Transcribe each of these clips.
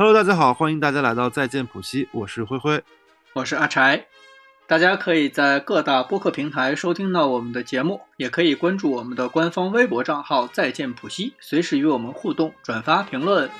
Hello，大家好，欢迎大家来到再见普西，我是灰灰，我是阿柴。大家可以在各大播客平台收听到我们的节目，也可以关注我们的官方微博账号“再见普西”，随时与我们互动、转发、评论。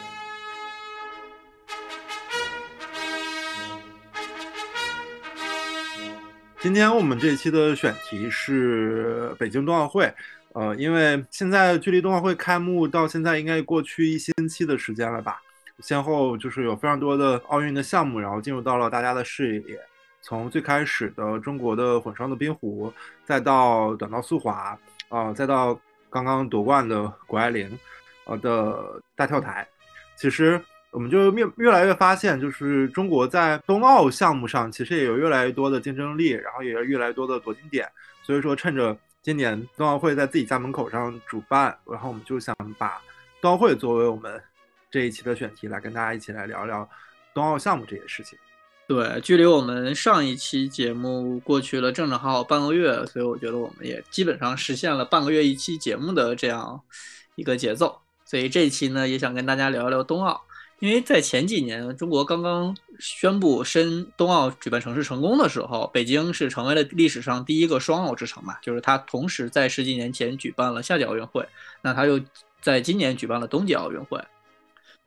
今天我们这一期的选题是北京冬奥会。呃，因为现在距离冬奥会开幕到现在应该过去一星期的时间了吧？先后就是有非常多的奥运的项目，然后进入到了大家的视野。从最开始的中国的混双的冰壶，再到短道速滑，啊，再到刚刚夺冠的谷爱凌，呃的大跳台，其实我们就越越来越发现，就是中国在冬奥项目上其实也有越来越多的竞争力，然后也有越来越多的夺金点。所以说，趁着今年冬奥会在自己家门口上主办，然后我们就想把冬奥会作为我们。这一期的选题来跟大家一起来聊聊冬奥项目这些事情。对，距离我们上一期节目过去了正正好好半个月，所以我觉得我们也基本上实现了半个月一期节目的这样一个节奏。所以这一期呢，也想跟大家聊一聊冬奥，因为在前几年中国刚刚宣布申冬奥举办城市成功的时候，北京是成为了历史上第一个双奥之城嘛，就是它同时在十几年前举办了夏季奥运会，那它又在今年举办了冬季奥运会。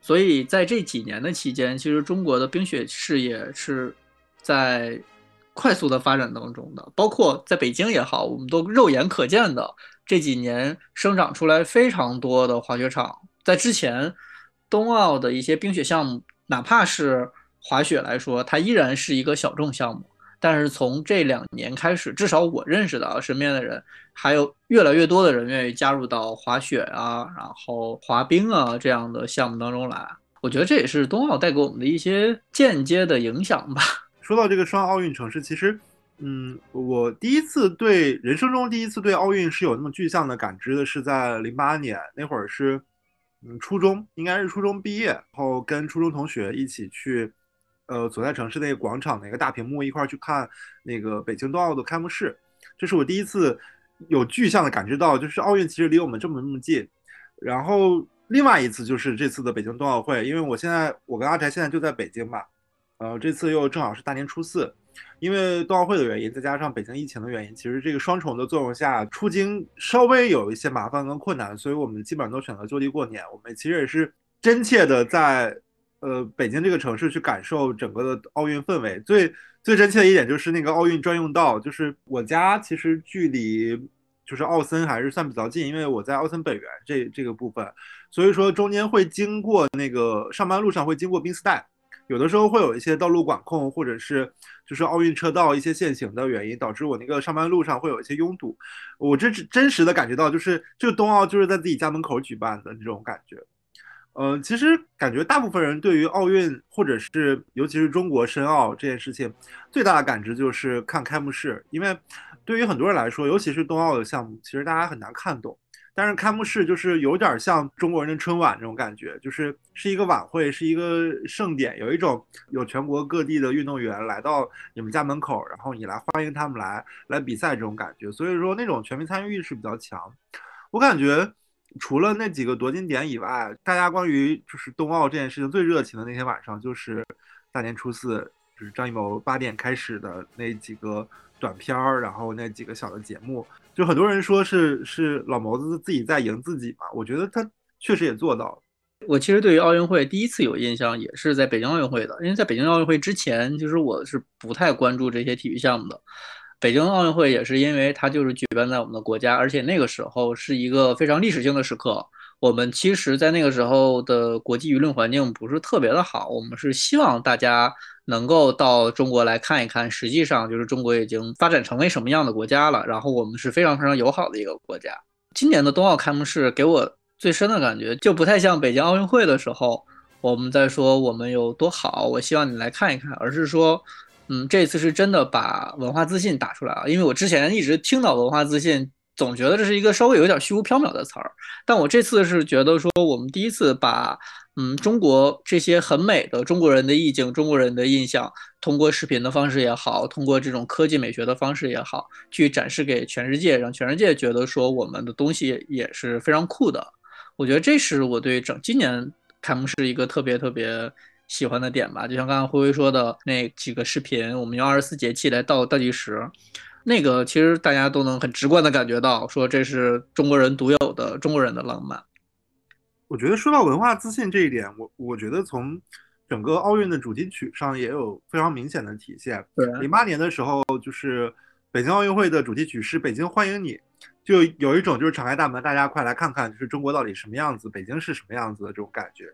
所以在这几年的期间，其实中国的冰雪事业是在快速的发展当中的。包括在北京也好，我们都肉眼可见的这几年生长出来非常多的滑雪场。在之前，冬奥的一些冰雪项目，哪怕是滑雪来说，它依然是一个小众项目。但是从这两年开始，至少我认识的，身边的人，还有越来越多的人愿意加入到滑雪啊，然后滑冰啊这样的项目当中来。我觉得这也是冬奥带给我们的一些间接的影响吧。说到这个双奥运城市，其实，嗯，我第一次对人生中第一次对奥运是有那么具象的感知的，是在零八年那会儿是，嗯，初中应该是初中毕业，然后跟初中同学一起去。呃，所在城市那个广场，那个大屏幕一块去看那个北京冬奥的开幕式，这是我第一次有具象的感知到，就是奥运其实离我们这么那么近。然后另外一次就是这次的北京冬奥会，因为我现在我跟阿宅现在就在北京嘛，呃，这次又正好是大年初四，因为冬奥会的原因，再加上北京疫情的原因，其实这个双重的作用下，出京稍微有一些麻烦跟困难，所以我们基本上都选择就地过年。我们其实也是真切的在。呃，北京这个城市去感受整个的奥运氛围，最最真切的一点就是那个奥运专用道，就是我家其实距离就是奥森还是算比较近，因为我在奥森北园这这个部分，所以说中间会经过那个上班路上会经过冰丝带，有的时候会有一些道路管控或者是就是奥运车道一些限行的原因，导致我那个上班路上会有一些拥堵，我这真实的感觉到就是这个冬奥就是在自己家门口举办的这种感觉。嗯，其实感觉大部分人对于奥运，或者是尤其是中国申奥这件事情，最大的感知就是看开幕式。因为对于很多人来说，尤其是冬奥的项目，其实大家很难看懂。但是开幕式就是有点像中国人的春晚这种感觉，就是是一个晚会，是一个盛典，有一种有全国各地的运动员来到你们家门口，然后你来欢迎他们来来比赛这种感觉。所以说那种全民参与意识比较强。我感觉。除了那几个夺金点以外，大家关于就是冬奥这件事情最热情的那天晚上，就是大年初四，就是张艺谋八点开始的那几个短片儿，然后那几个小的节目，就很多人说是是老谋子自己在赢自己嘛，我觉得他确实也做到了。我其实对于奥运会第一次有印象，也是在北京奥运会的，因为在北京奥运会之前，其实我是不太关注这些体育项目的。北京奥运会也是因为它就是举办在我们的国家，而且那个时候是一个非常历史性的时刻。我们其实，在那个时候的国际舆论环境不是特别的好，我们是希望大家能够到中国来看一看，实际上就是中国已经发展成为什么样的国家了。然后我们是非常非常友好的一个国家。今年的冬奥开幕式给我最深的感觉，就不太像北京奥运会的时候我们在说我们有多好，我希望你来看一看，而是说。嗯，这次是真的把文化自信打出来了，因为我之前一直听到文化自信，总觉得这是一个稍微有点虚无缥缈的词儿，但我这次是觉得说，我们第一次把嗯中国这些很美的中国人的意境、中国人的印象，通过视频的方式也好，通过这种科技美学的方式也好，去展示给全世界，让全世界觉得说我们的东西也是非常酷的。我觉得这是我对整今年开幕式一个特别特别喜欢的点吧。就像刚刚辉辉说的那几个视频，我们用二十四节气来倒倒计时，那个其实大家都能很直观的感觉到，说这是中国人独有的中国人的浪漫。我觉得说到文化自信这一点，我我觉得从整个奥运的主题曲上也有非常明显的体现。对，零八年的时候，就是北京奥运会的主题曲是《北京欢迎你》。就有一种就是敞开大门，大家快来看看，就是中国到底什么样子，北京是什么样子的这种感觉。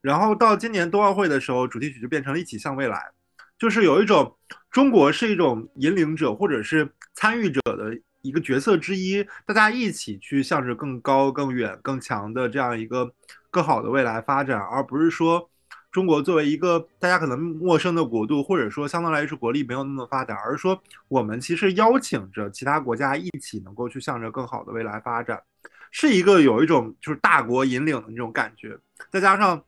然后到今年冬奥会的时候，主题曲就变成了一起向未来，就是有一种中国是一种引领者或者是参与者的一个角色之一，大家一起去向着更高、更远、更强的这样一个更好的未来发展，而不是说。中国作为一个大家可能陌生的国度，或者说相对来说国力没有那么发达，而是说我们其实邀请着其他国家一起能够去向着更好的未来发展，是一个有一种就是大国引领的那种感觉。再加上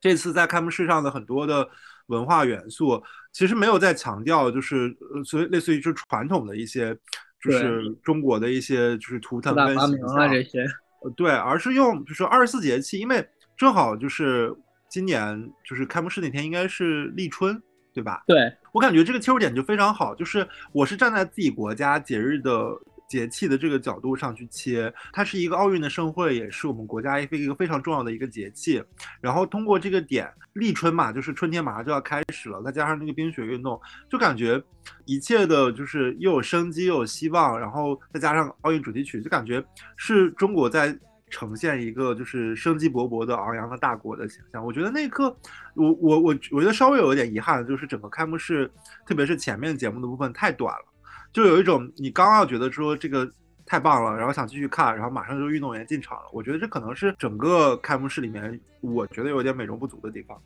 这次在开幕式上的很多的文化元素，其实没有在强调就是呃所以类似于就是传统的一些就是中国的一些就是图腾跟形象这些，对，而是用就是二十四节气，因为正好就是。今年就是开幕式那天，应该是立春，对吧？对我感觉这个切入点就非常好，就是我是站在自己国家节日的节气的这个角度上去切，它是一个奥运的盛会，也是我们国家一个非常重要的一个节气。然后通过这个点，立春嘛，就是春天马上就要开始了，再加上那个冰雪运动，就感觉一切的就是又有生机又有希望。然后再加上奥运主题曲，就感觉是中国在。呈现一个就是生机勃勃的昂扬的大国的形象，我觉得那一刻，我我我我觉得稍微有一点遗憾，就是整个开幕式，特别是前面节目的部分太短了，就有一种你刚要觉得说这个太棒了，然后想继续看，然后马上就运动员进场了，我觉得这可能是整个开幕式里面我觉得有点美中不足的地方。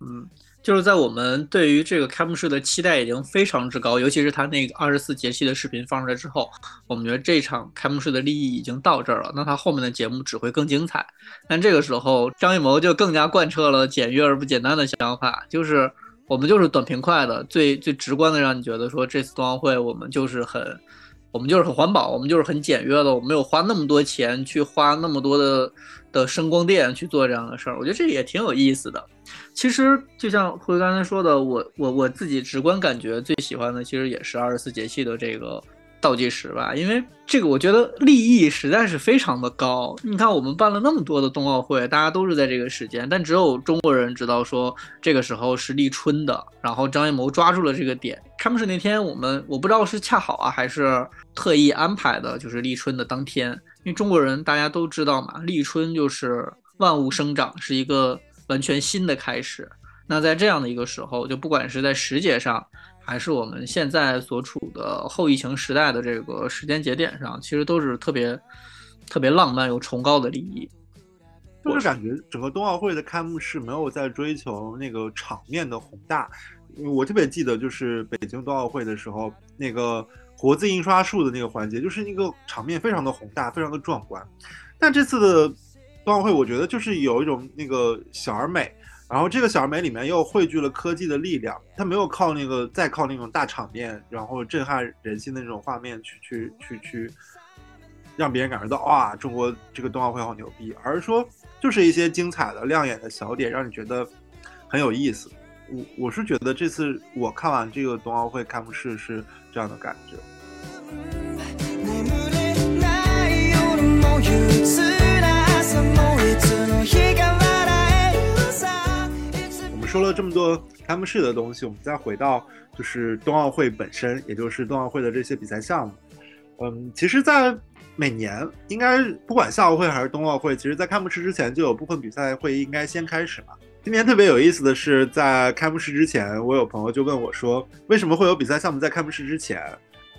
嗯，就是在我们对于这个开幕式的期待已经非常之高，尤其是他那个二十四节气的视频放出来之后，我们觉得这场开幕式的利益已经到这儿了，那他后面的节目只会更精彩。但这个时候，张艺谋就更加贯彻了简约而不简单的想法，就是我们就是短平快的，最最直观的让你觉得说这次冬奥会我们就是很。我们就是很环保，我们就是很简约的，我们没有花那么多钱去花那么多的的声光电去做这样的事儿，我觉得这也挺有意思的。其实就像辉刚才说的，我我我自己直观感觉最喜欢的，其实也是二十四节气的这个。倒计时吧，因为这个我觉得利益实在是非常的高。你看，我们办了那么多的冬奥会，大家都是在这个时间，但只有中国人知道说这个时候是立春的。然后张艺谋抓住了这个点。开幕式那天，我们我不知道是恰好啊，还是特意安排的，就是立春的当天。因为中国人大家都知道嘛，立春就是万物生长，是一个完全新的开始。那在这样的一个时候，就不管是在时节上。还是我们现在所处的后疫情时代的这个时间节点上，其实都是特别特别浪漫又崇高的礼仪。就是感觉整个冬奥会的开幕式没有在追求那个场面的宏大。我特别记得，就是北京冬奥会的时候，那个活字印刷术的那个环节，就是那个场面非常的宏大，非常的壮观。但这次的冬奥会，我觉得就是有一种那个小而美。然后这个小而美里面又汇聚了科技的力量，它没有靠那个再靠那种大场面，然后震撼人心的那种画面去去去去，让别人感觉到哇，中国这个冬奥会好牛逼，而是说就是一些精彩的亮眼的小点，让你觉得很有意思。我我是觉得这次我看完这个冬奥会开幕式是这样的感觉。说了这么多开幕式的东西，我们再回到就是冬奥会本身，也就是冬奥会的这些比赛项目。嗯，其实，在每年应该不管夏奥会还是冬奥会，其实在开幕式之前就有部分比赛会应该先开始嘛。今年特别有意思的是，在开幕式之前，我有朋友就问我说，为什么会有比赛项目在开幕式之前？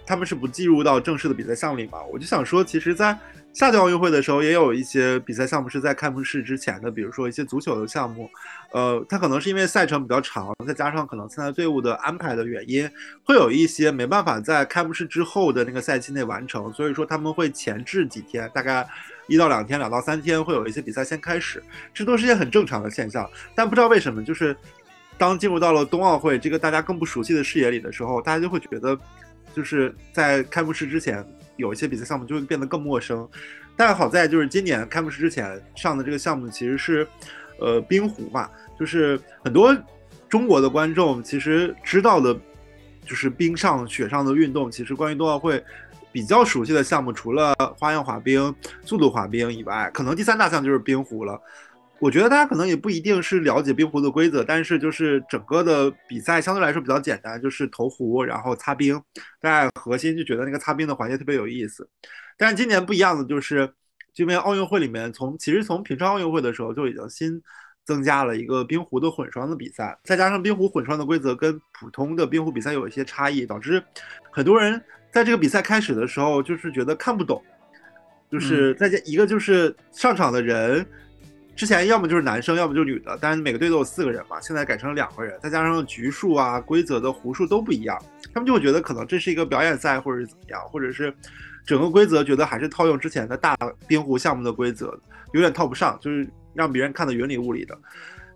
他们是不计入到正式的比赛项目里吗？我就想说，其实，在夏季奥运会的时候，也有一些比赛项目是在开幕式之前的，比如说一些足球的项目，呃，它可能是因为赛程比较长，再加上可能参赛队伍的安排的原因，会有一些没办法在开幕式之后的那个赛期内完成，所以说他们会前置几天，大概一到两天、两到三天，会有一些比赛先开始，这都是一件很正常的现象。但不知道为什么，就是当进入到了冬奥会这个大家更不熟悉的视野里的时候，大家就会觉得，就是在开幕式之前。有一些比赛项目就会变得更陌生，但好在就是今年开幕式之前上的这个项目其实是，呃冰壶嘛，就是很多中国的观众其实知道的，就是冰上雪上的运动，其实关于冬奥会比较熟悉的项目，除了花样滑冰、速度滑冰以外，可能第三大项就是冰壶了。我觉得大家可能也不一定是了解冰壶的规则，但是就是整个的比赛相对来说比较简单，就是投壶然后擦冰，大家核心就觉得那个擦冰的环节特别有意思。但是今年不一样的就是，这边奥运会里面从其实从平昌奥运会的时候就已经新增加了一个冰壶的混双的比赛，再加上冰壶混双的规则跟普通的冰壶比赛有一些差异，导致很多人在这个比赛开始的时候就是觉得看不懂，就是再加一个就是上场的人。之前要么就是男生，要么就是女的，但是每个队都有四个人嘛，现在改成了两个人，再加上局数啊、规则的壶数都不一样，他们就会觉得可能这是一个表演赛，或者是怎么样，或者是整个规则觉得还是套用之前的大冰壶项目的规则，有点套不上，就是让别人看得云里雾里的。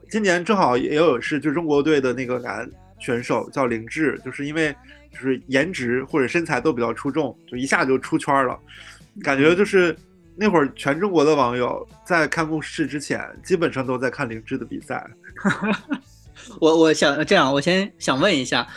今年正好也有是，就中国队的那个男选手叫林志，就是因为就是颜值或者身材都比较出众，就一下就出圈了，感觉就是。那会儿，全中国的网友在开幕式之前，基本上都在看灵芝的比赛。我我想这样，我先想问一下，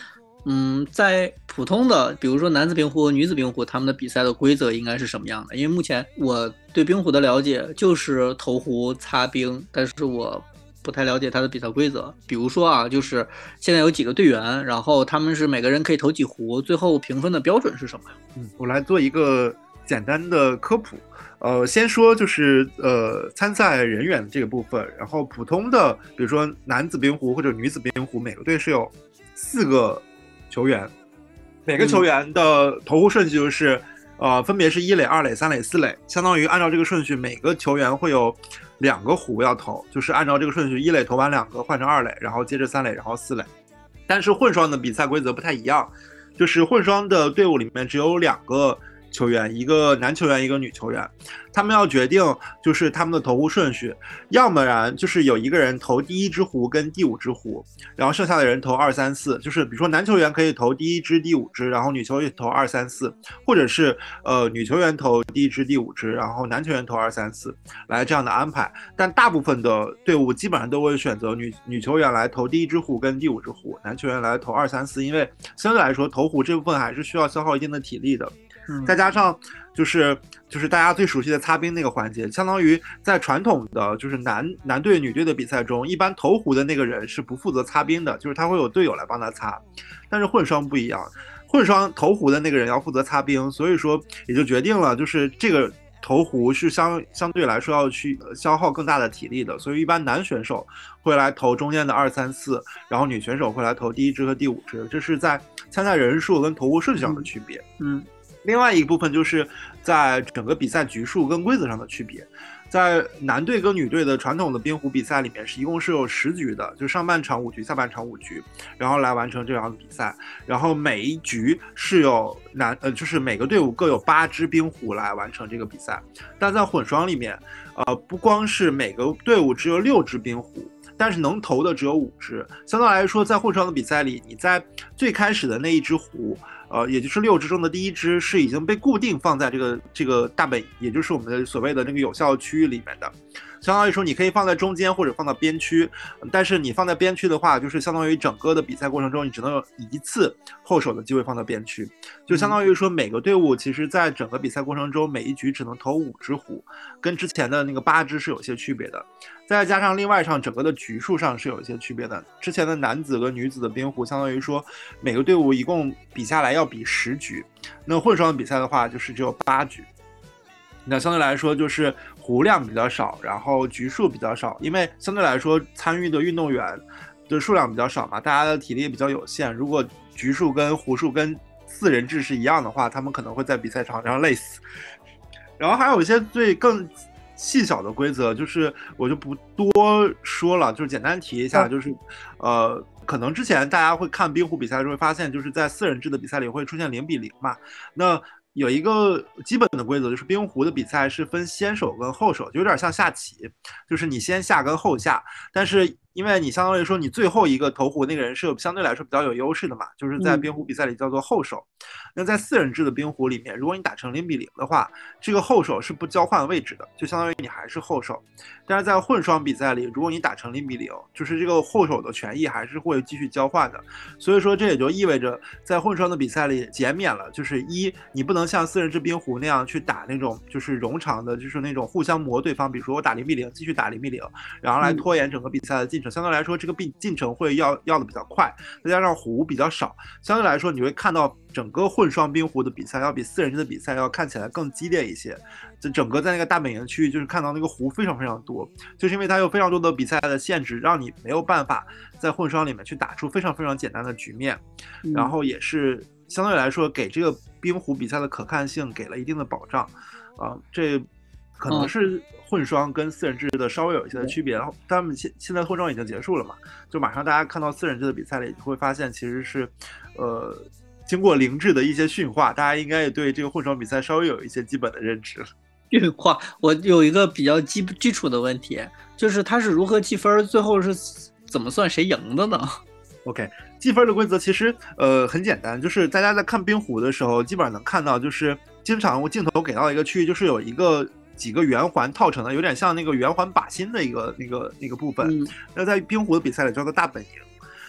嗯，在普通的，比如说男子冰壶、女子冰壶，他们的比赛的规则应该是什么样的？因为目前我对冰壶的了解就是投壶、擦冰，但是我不太了解它的比赛规则。比如说啊，就是现在有几个队员，然后他们是每个人可以投几壶，最后评分的标准是什么？嗯，我来做一个简单的科普。呃，先说就是呃参赛人员这个部分，然后普通的，比如说男子冰壶或者女子冰壶，每个队是有四个球员，每个球员的投壶顺序就是，呃，分别是一垒、二垒、三垒、四垒，相当于按照这个顺序，每个球员会有两个壶要投，就是按照这个顺序，一垒投完两个换成二垒，然后接着三垒，然后四垒。但是混双的比赛规则不太一样，就是混双的队伍里面只有两个。球员一个男球员一个女球员，他们要决定就是他们的投壶顺序，要么然就是有一个人投第一支壶跟第五支壶，然后剩下的人投二三四，就是比如说男球员可以投第一支第五支，然后女球员投二三四，或者是呃女球员投第一支第五支，然后男球员投二三四，来这样的安排。但大部分的队伍基本上都会选择女女球员来投第一支壶跟第五支壶，男球员来投二三四，因为相对来说投壶这部分还是需要消耗一定的体力的。再加上就是就是大家最熟悉的擦冰那个环节，相当于在传统的就是男男队女队的比赛中，一般投壶的那个人是不负责擦冰的，就是他会有队友来帮他擦。但是混双不一样，混双投壶的那个人要负责擦冰，所以说也就决定了，就是这个投壶是相相对来说要去消耗更大的体力的，所以一般男选手会来投中间的二三四，然后女选手会来投第一支和第五支，这是在参赛人数跟投壶顺序上的区别。嗯。另外一部分就是在整个比赛局数跟规则上的区别，在男队跟女队的传统的冰壶比赛里面，是一共是有十局的，就上半场五局，下半场五局，然后来完成这样的比赛。然后每一局是有男呃，就是每个队伍各有八支冰壶来完成这个比赛。但在混双里面，呃，不光是每个队伍只有六支冰壶，但是能投的只有五支。相对来说，在混双的比赛里，你在最开始的那一支壶。呃，也就是六只中的第一只是已经被固定放在这个这个大本，也就是我们的所谓的那个有效区域里面的。相当于说，你可以放在中间或者放到边区，但是你放在边区的话，就是相当于整个的比赛过程中，你只能有一次后手的机会放到边区，就相当于说每个队伍其实在整个比赛过程中，每一局只能投五只壶，跟之前的那个八只是有些区别的。再加上另外上整个的局数上是有一些区别的。之前的男子和女子的冰壶，相当于说每个队伍一共比下来要比十局，那混双的比赛的话就是只有八局。那相对来说就是壶量比较少，然后局数比较少，因为相对来说参与的运动员的数量比较少嘛，大家的体力也比较有限。如果局数跟壶数跟四人制是一样的话，他们可能会在比赛场上累死。然后还有一些最更细小的规则，就是我就不多说了，就是简单提一下，就是呃，可能之前大家会看冰壶比赛的时候会发现，就是在四人制的比赛里会出现零比零嘛，那。有一个基本的规则，就是冰壶的比赛是分先手跟后手，就有点像下棋，就是你先下跟后下。但是因为你相当于说你最后一个投壶那个人是有相对来说比较有优势的嘛，就是在嗯冰壶比赛里叫做后手。那在四人制的冰壶里面，如果你打成零比零的话，这个后手是不交换位置的，就相当于你还是后手。但是在混双比赛里，如果你打成零比零，就是这个后手的权益还是会继续交换的。所以说这也就意味着在混双的比赛里减免了，就是一你不能像四人制冰壶那样去打那种就是冗长的，就是那种互相磨对方，比如说我打零比零继续打零比零，然后来嗯拖延整个比赛的进程。相对来说，这个进进程会要要的比较快，再加上壶比较少，相对来说你会看到整个混双冰壶的比赛要比四人制的比赛要看起来更激烈一些。就整个在那个大本营区域，就是看到那个壶非常非常多，就是因为它有非常多的比赛的限制，让你没有办法在混双里面去打出非常非常简单的局面。嗯然后也是相对来说给这个冰壶比赛的可看性给了一定的保障，啊、这可能嗯是混双跟四人制的稍微有一些的区别。然后他们现现在混双已经结束了嘛，就马上大家看到四人制的比赛里，会发现其实是，呃。经过灵智的一些驯化，大家应该也对这个混双比赛稍微有一些基本的认知了。驯化，我有一个比较基基础的问题，就是它是如何计分，最后是怎么算谁赢的呢？OK，计分的规则其实呃很简单，就是大家在看冰壶的时候，基本上能看到，就是经常我镜头给到一个区域，就是有一个几个圆环套成的，有点像那个圆环靶心的一个那个那个部分。嗯那在冰壶的比赛里叫做大本营。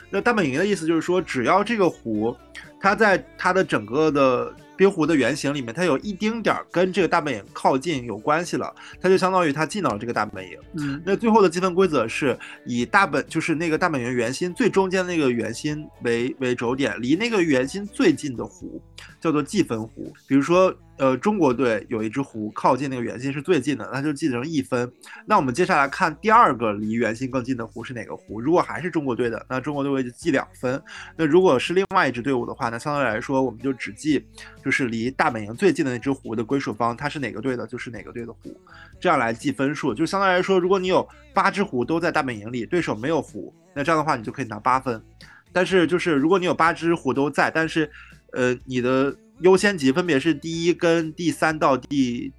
那大本营的意思就是说，只要这个壶，它在它的整个的冰壶的原型里面，它有一丁点儿跟这个大本营靠近有关系了，它就相当于它进到了这个大本营。嗯那最后的积分规则是以大本就是那个大本营圆心最中间那个圆心为为轴点，离那个圆心最近的壶叫做计分壶。比如说，呃，中国队有一只湖靠近那个圆心是最近的，那就记成一分。那我们接下来看第二个离圆心更近的湖是哪个湖？如果还是中国队的，那中国队会记两分。那如果是另外一支队伍的话，那相对来说我们就只记就是离大本营最近的那只湖的归属方，它是哪个队的，就是哪个队的湖。这样来记分数，就相对来说，如果你有八只湖都在大本营里，对手没有湖，那这样的话你就可以拿八分。但是就是如果你有八只湖都在，但是呃你的优先级分别是第一跟第三到第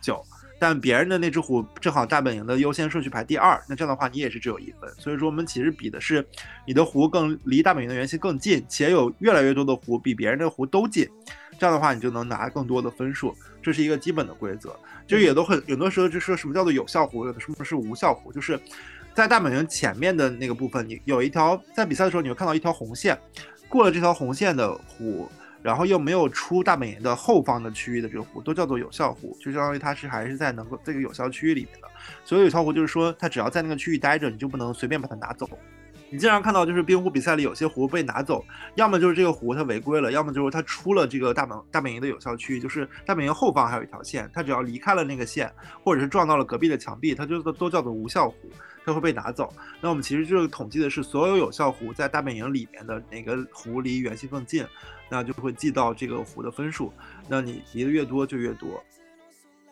九，但别人的那只壶正好大本营的优先顺序排第二，那这样的话你也是只有一分。所以说我们其实比的是你的壶更离大本营的圆心更近，且有越来越多的壶比别人的壶都近，这样的话你就能拿更多的分数，这是一个基本的规则。就也都很有的时候就说什么叫做有效壶，有的什么是无效壶，就是在大本营前面的那个部分，你有一条在比赛的时候你会看到一条红线，过了这条红线的壶。然后又没有出大本营的后方的区域的这个湖，都叫做有效湖，就相当于它是还是在能够这个有效区域里面的。所以有效湖就是说，它只要在那个区域待着，你就不能随便把它拿走。你经常看到就是冰壶比赛里有些壶被拿走，要么就是这个壶它违规了，要么就是它出了这个大本大本营的有效区域，就是大本营后方还有一条线，它只要离开了那个线，或者是撞到了隔壁的墙壁，它就都叫做无效壶，它会被拿走。那我们其实就是统计的是所有有效壶在大本营里面的哪个壶离圆心更近，那就会记到这个壶的分数。那你离的越多就越多。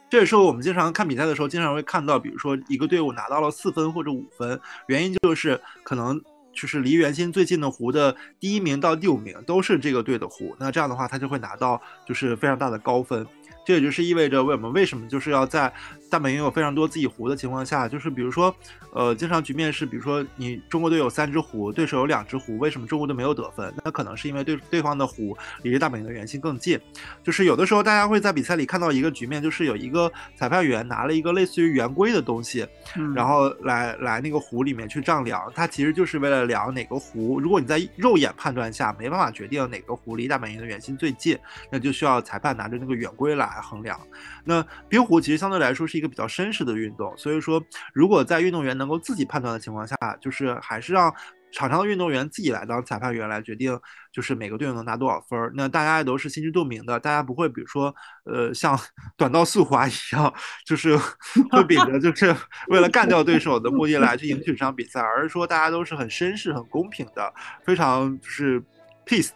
这也是我们经常看比赛的时候，经常会看到，比如说一个队伍拿到了四分或者五分，原因就是可能就是离圆心最近的壶的第一名到第五名都是这个队的壶，那这样的话他就会拿到就是非常大的高分。这也就是意味着我们为什么就是要在大本营有非常多自己壶的情况下，就是比如说，呃，经常局面是，比如说你中国队有三只壶，对手有两只壶，为什么中国队没有得分？那可能是因为对对方的壶离这大本营的圆心更近。就是有的时候大家会在比赛里看到一个局面，就是有一个裁判员拿了一个类似于圆规的东西，嗯然后来来那个湖里面去丈量，它其实就是为了量哪个湖。如果你在肉眼判断下没办法决定哪个湖离大本营的圆心最近，那就需要裁判拿着那个圆规来衡量。那冰壶其实相对来说是一一个比较绅士的运动，所以说如果在运动员能够自己判断的情况下，就是还是让。场上的运动员自己来当裁判员来决定，就是每个队伍能拿多少分儿。那大家也都是心知肚明的，大家不会比如说，呃，像 短道速滑一样，就是 会秉着就是为了干掉对手的目的来去赢取这场比赛，而是说大家都是很绅士、很公平的，非常就是 peace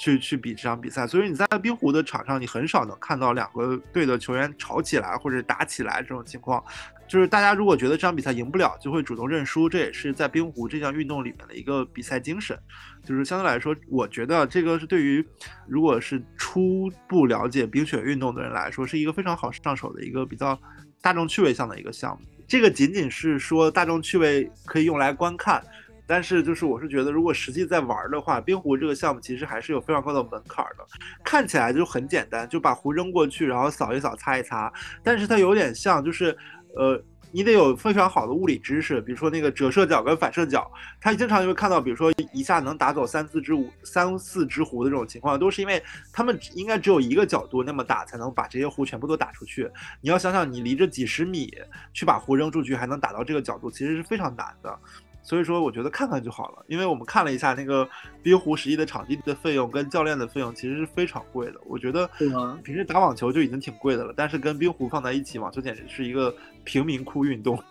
去去比这场比赛。所以你在冰壶的场上，你很少能看到两个队的球员吵起来或者打起来这种情况。就是大家如果觉得这场比赛赢不了，就会主动认输，这也是在冰壶这项运动里面的一个比赛精神。就是相对来说，我觉得这个是对于如果是初步了解冰雪运动的人来说，是一个非常好上手的一个比较大众趣味向的一个项目。这个仅仅是说大众趣味可以用来观看，但是就是我是觉得，如果实际在玩的话，冰壶这个项目其实还是有非常高的门槛的。看起来就很简单，就把壶扔过去，然后扫一扫，擦一擦。但是它有点像，就是呃。你得有非常好的物理知识，比如说那个折射角跟反射角，它经常就会看到，比如说一下能打走三四只五、三四只壶的这种情况，都是因为他们应该只有一个角度那么打，才能把这些壶全部都打出去。你要想想，你离着几十米去把壶扔出去，还能打到这个角度，其实是非常难的。所以说，我觉得看看就好了，因为我们看了一下那个冰壶实际的场地的费用跟教练的费用，其实是非常贵的。我觉得平时打网球就已经挺贵的了，但是跟冰壶放在一起，网球简直是一个贫民窟运动。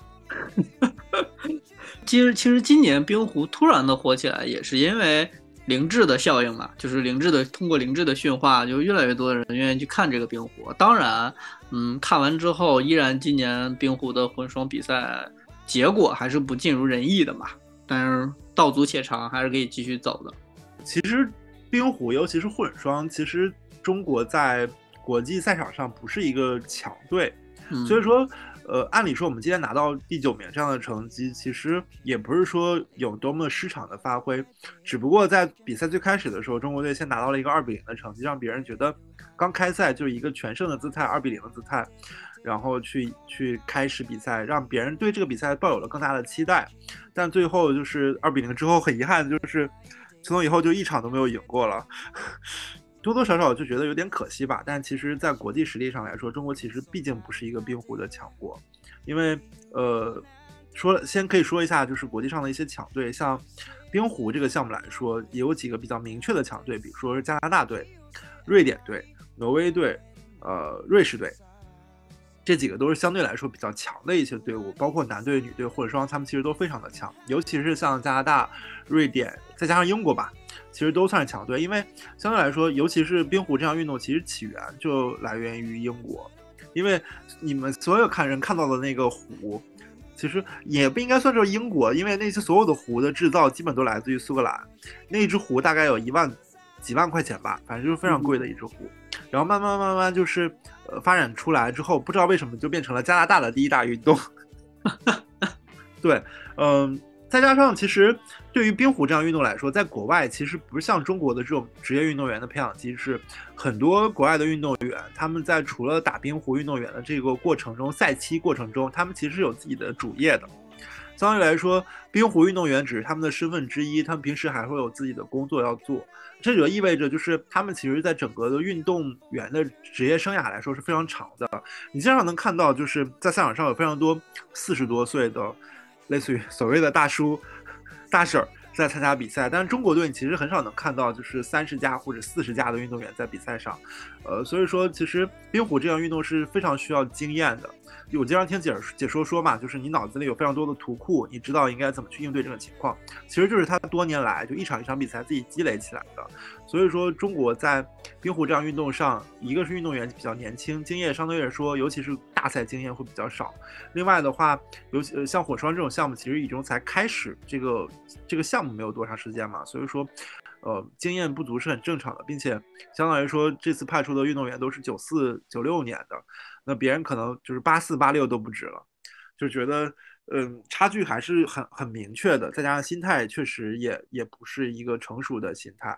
其实，其实今年冰壶突然的火起来，也是因为灵智的效应嘛，就是灵智的通过灵智的驯化，就越来越多的人愿意去看这个冰壶。当然，嗯，看完之后，依然今年冰壶的混双比赛。结果还是不尽如人意的嘛，但是道阻且长，还是可以继续走的。其实冰壶，尤其是混双，其实中国在国际赛场上不是一个强队，所以说，呃，按理说我们今天拿到第九名这样的成绩，其实也不是说有多么失常的发挥，只不过在比赛最开始的时候，中国队先拿到了一个二比零的成绩，让别人觉得刚开赛就是一个全胜的姿态，二比零的姿态。然后去去开始比赛，让别人对这个比赛抱有了更大的期待，但最后就是二比零之后，很遗憾的就是从那以后就一场都没有赢过了，多多少少就觉得有点可惜吧。但其实，在国际实力上来说，中国其实毕竟不是一个冰壶的强国，因为呃，说先可以说一下，就是国际上的一些强队，像冰壶这个项目来说，也有几个比较明确的强队，比如说加拿大队、瑞典队、挪威队、呃瑞士队。这几个都是相对来说比较强的一些队伍，包括男队、女队、混双，他们其实都非常的强。尤其是像加拿大、瑞典，再加上英国吧，其实都算是强队。因为相对来说，尤其是冰壶这项运动，其实起源就来源于英国。因为你们所有看人看到的那个壶，其实也不应该算是英国，因为那些所有的壶的制造基本都来自于苏格兰。那一只壶大概有一万几万块钱吧，反正就是非常贵的一只壶。然后慢慢慢慢就是。呃，发展出来之后，不知道为什么就变成了加拿大的第一大运动。对，嗯，再加上其实对于冰壶这样运动来说，在国外其实不是像中国的这种职业运动员的培养机制，很多国外的运动员他们在除了打冰壶运动员的这个过程中，赛期过程中，他们其实有自己的主业的。相对来说，冰壶运动员只是他们的身份之一，他们平时还会有自己的工作要做。这就意味着，就是他们其实，在整个的运动员的职业生涯来说是非常长的。你经常能看到，就是在赛场上有非常多四十多岁的，类似于所谓的大叔、大婶儿在参加比赛。但是中国队，其实很少能看到，就是三十加或者四十加的运动员在比赛上。呃，所以说，其实冰壶这项运动是非常需要经验的。我经常听解解说说嘛，就是你脑子里有非常多的图库，你知道应该怎么去应对这种情况。其实就是他多年来就一场一场比赛自己积累起来的。所以说，中国在冰壶这样运动上，一个是运动员比较年轻，经验相对来说，尤其是大赛经验会比较少。另外的话，尤其像火双这种项目，其实已经才开始这个这个项目没有多长时间嘛，所以说，呃，经验不足是很正常的，并且相当于说，这次派出的运动员都是九四九六年的。那别人可能就是八四八六都不止了，就觉得嗯差距还是很很明确的，再加上心态确实也也不是一个成熟的心态。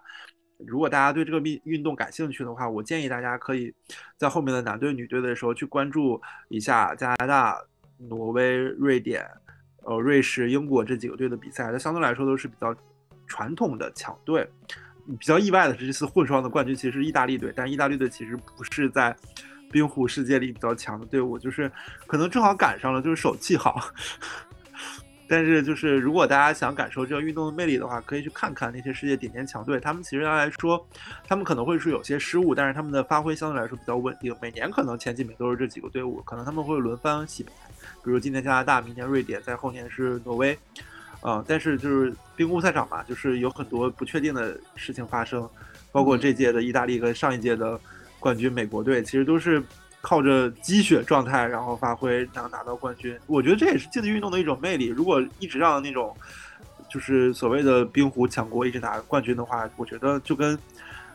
如果大家对这个运运动感兴趣的话，我建议大家可以在后面的男队女队的时候去关注一下加拿大、挪威、瑞典、呃瑞士、英国这几个队的比赛，它相对来说都是比较传统的强队。比较意外的是，这次混双的冠军其实是意大利队，但意大利队其实不是在。冰壶世界里比较强的队伍，就是可能正好赶上了，就是手气好。但是，就是如果大家想感受这个运动的魅力的话，可以去看看那些世界顶尖强队。他们其实来说，他们可能会是有些失误，但是他们的发挥相对来说比较稳定。每年可能前几名都是这几个队伍，可能他们会轮番洗牌，比如今年加拿大，明年瑞典，在后年是挪威。嗯，但是就是冰壶赛场嘛，就是有很多不确定的事情发生，包括这届的意大利跟上一届的。冠军美国队其实都是靠着积雪状态，然后发挥，然后拿到冠军。我觉得这也是竞技运动的一种魅力。如果一直让那种就是所谓的冰壶强国一直拿冠军的话，我觉得就跟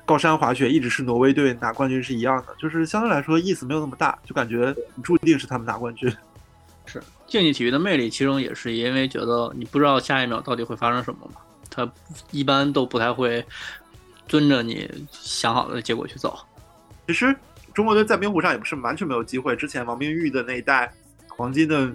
高山滑雪一直是挪威队拿冠军是一样的，就是相对来说意思没有那么大，就感觉注定是他们拿冠军。是，竞技体育的魅力，其中也是因为觉得你不知道下一秒到底会发生什么嘛，他一般都不太会遵着你想好的结果去走。其实中国队在冰壶上也不是完全没有机会，之前王冰玉的那一代黄金的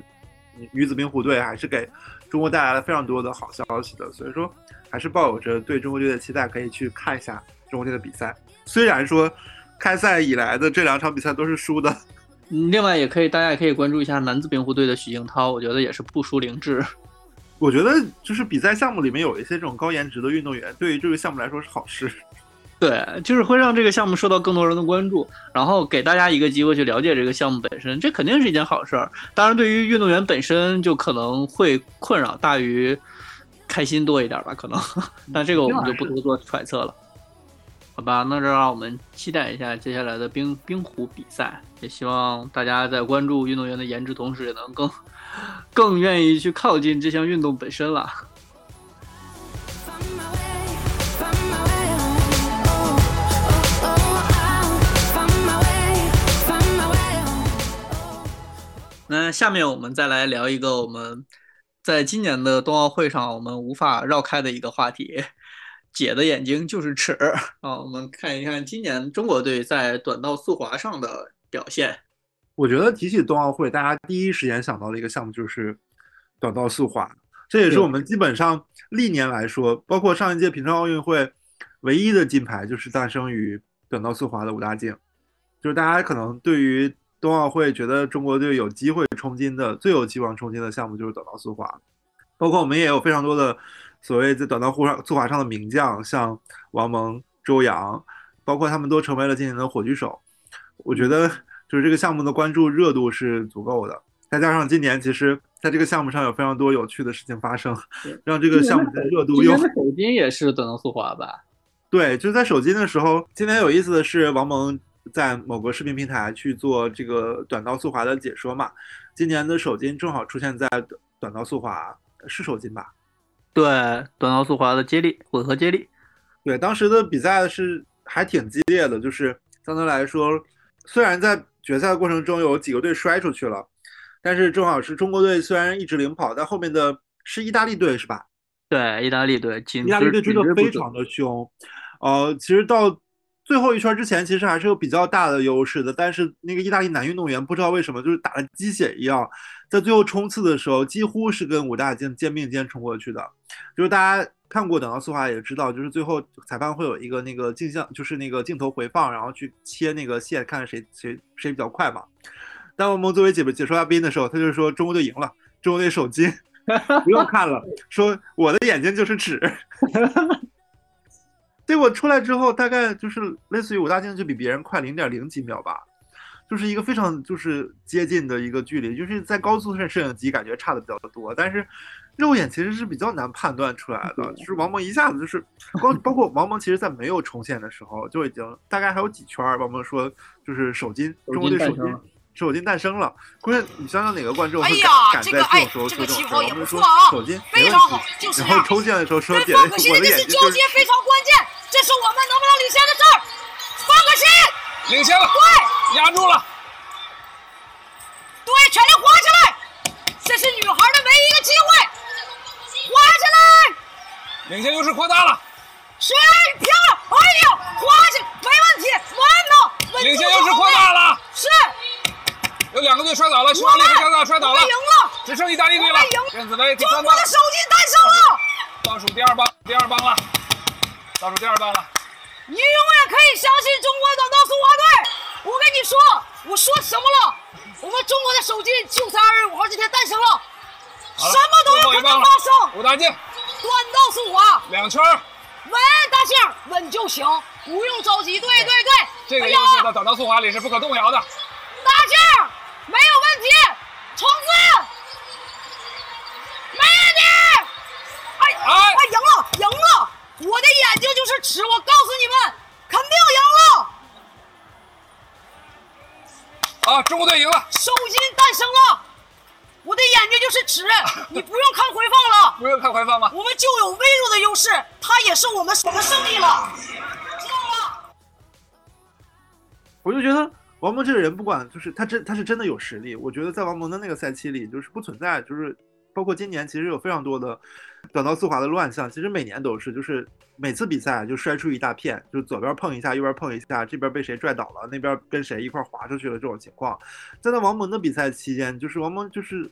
女子冰壶队还是给中国带来了非常多的好消息的，所以说还是抱有着对中国队的期待，可以去看一下中国队的比赛。虽然说开赛以来的这两场比赛都是输的。另外，也可以，大家也可以关注一下男子冰壶队的许敬涛，我觉得也是不输凌志。我觉得就是比赛项目里面有一些这种高颜值的运动员，对于这个项目来说是好事。对，就是会让这个项目受到更多人的关注，然后给大家一个机会去了解这个项目本身，这肯定是一件好事儿。当然，对于运动员本身就可能会困扰大于开心多一点吧，可能。但这个我们就不多做揣测了。好吧，那就让我们期待一下接下来的冰冰壶比赛，也希望大家在关注运动员的颜值同时，也能更更愿意去靠近这项运动本身了。那下面我们再来聊一个我们在今年的冬奥会上我们无法绕开的一个话题。姐的眼睛就是尺啊！我们看一看今年中国队在短道速滑上的表现。我觉得提起冬奥会，大家第一时间想到的一个项目就是短道速滑，这也是我们基本上历年来说，包括上一届平昌奥运会唯一的金牌，就是诞生于短道速滑的武大靖。就是大家可能对于冬奥会觉得中国队有机会冲金的最有希望冲金的项目就是短道速滑，包括我们也有非常多的。所谓在短道速上速滑上的名将，像王蒙、周洋，包括他们都成为了今年的火炬手。我觉得就是这个项目的关注热度是足够的，再加上今年其实在这个项目上有非常多有趣的事情发生，让这个项目的热度又。手金也是短道速滑吧？对，就在手金的时候，今年有意思的是王蒙在某个视频平台去做这个短道速滑的解说嘛。今年的首金正好出现在短道速滑，是首金吧？对，短道速滑的接力，混合接力。对，当时的比赛是还挺激烈的，就是相对来说，虽然在决赛过程中有几个队摔出去了，但是正好是中国队虽然一直领跑，但后面的是意大利队是吧？对，意大利队，意大利队真的非常的凶。呃，其实到最后一圈之前，其实还是有比较大的优势的，但是那个意大利男运动员不知道为什么就是打了鸡血一样。在最后冲刺的时候，几乎是跟武大靖肩并肩冲过去的。就是大家看过短道速滑也知道，就是最后裁判会有一个那个镜像，就是那个镜头回放，然后去切那个线，看谁谁谁比较快嘛。当我们作为解解说嘉宾的时候，他就说中国队赢了，中国队手机 不用看了，说我的眼睛就是尺。结果出来之后，大概就是类似于武大靖就比别人快零点零几秒吧。就是一个非常就是接近的一个距离，就是在高速上摄影机感觉差的比较多，但是肉眼其实是比较难判断出来的。就是王蒙一下子就是光包括王蒙，其实在没有重现的时候就已经大概还有几圈，王蒙说就是手金，中国队手金手金诞生了。关键你想想哪个观众会敢在这种时候说这种话？王蒙说手金非常好，然后冲线的时候说姐姐我的眼睛交接非常关键，这是我们能不能领先的事儿。放个心。领先了，对，压住了，对，全力滑起来，这是女孩的唯一一个机会，滑起来，领先优势扩大了，是漂亮，哎呦，滑起，没问题，稳当，领先优势扩大了，是，有两个队摔倒了，匈牙利和加拿大摔倒了，赢了，只剩意大利队了，电子杯第三棒，中国的手机诞生了，倒数第二棒，第二棒了，倒数第二棒了。你永远可以相信中国短道速滑队。我跟你说，我说什么了？我们中国的首金就在二月五号这天诞生了，什么都有可能发生。武大靖，短道速滑两圈，稳，大庆稳就行，不用着急。对对对，这个优势在短道速滑里是不可动摇的。大庆没有问题，冲刺，没问题。哎哎，赢了，赢了。我的眼睛就是尺，我告诉你们，肯定赢了！啊，中国队赢了，首金诞生了！我的眼睛就是尺，你不用看回放了，不用看回放吗？我们就有微弱的优势，它也是我们我们胜利了，知道吗？我就觉得王蒙这个人，不管就是他真他是真的有实力，我觉得在王蒙的那个赛期里，就是不存在，就是包括今年其实有非常多的短道速滑的乱象，其实每年都是，就是每次比赛就摔出一大片，就是左边碰一下，右边碰一下，这边被谁拽倒了，那边跟谁一块滑出去了这种情况。在那王蒙的比赛期间，就是王蒙就是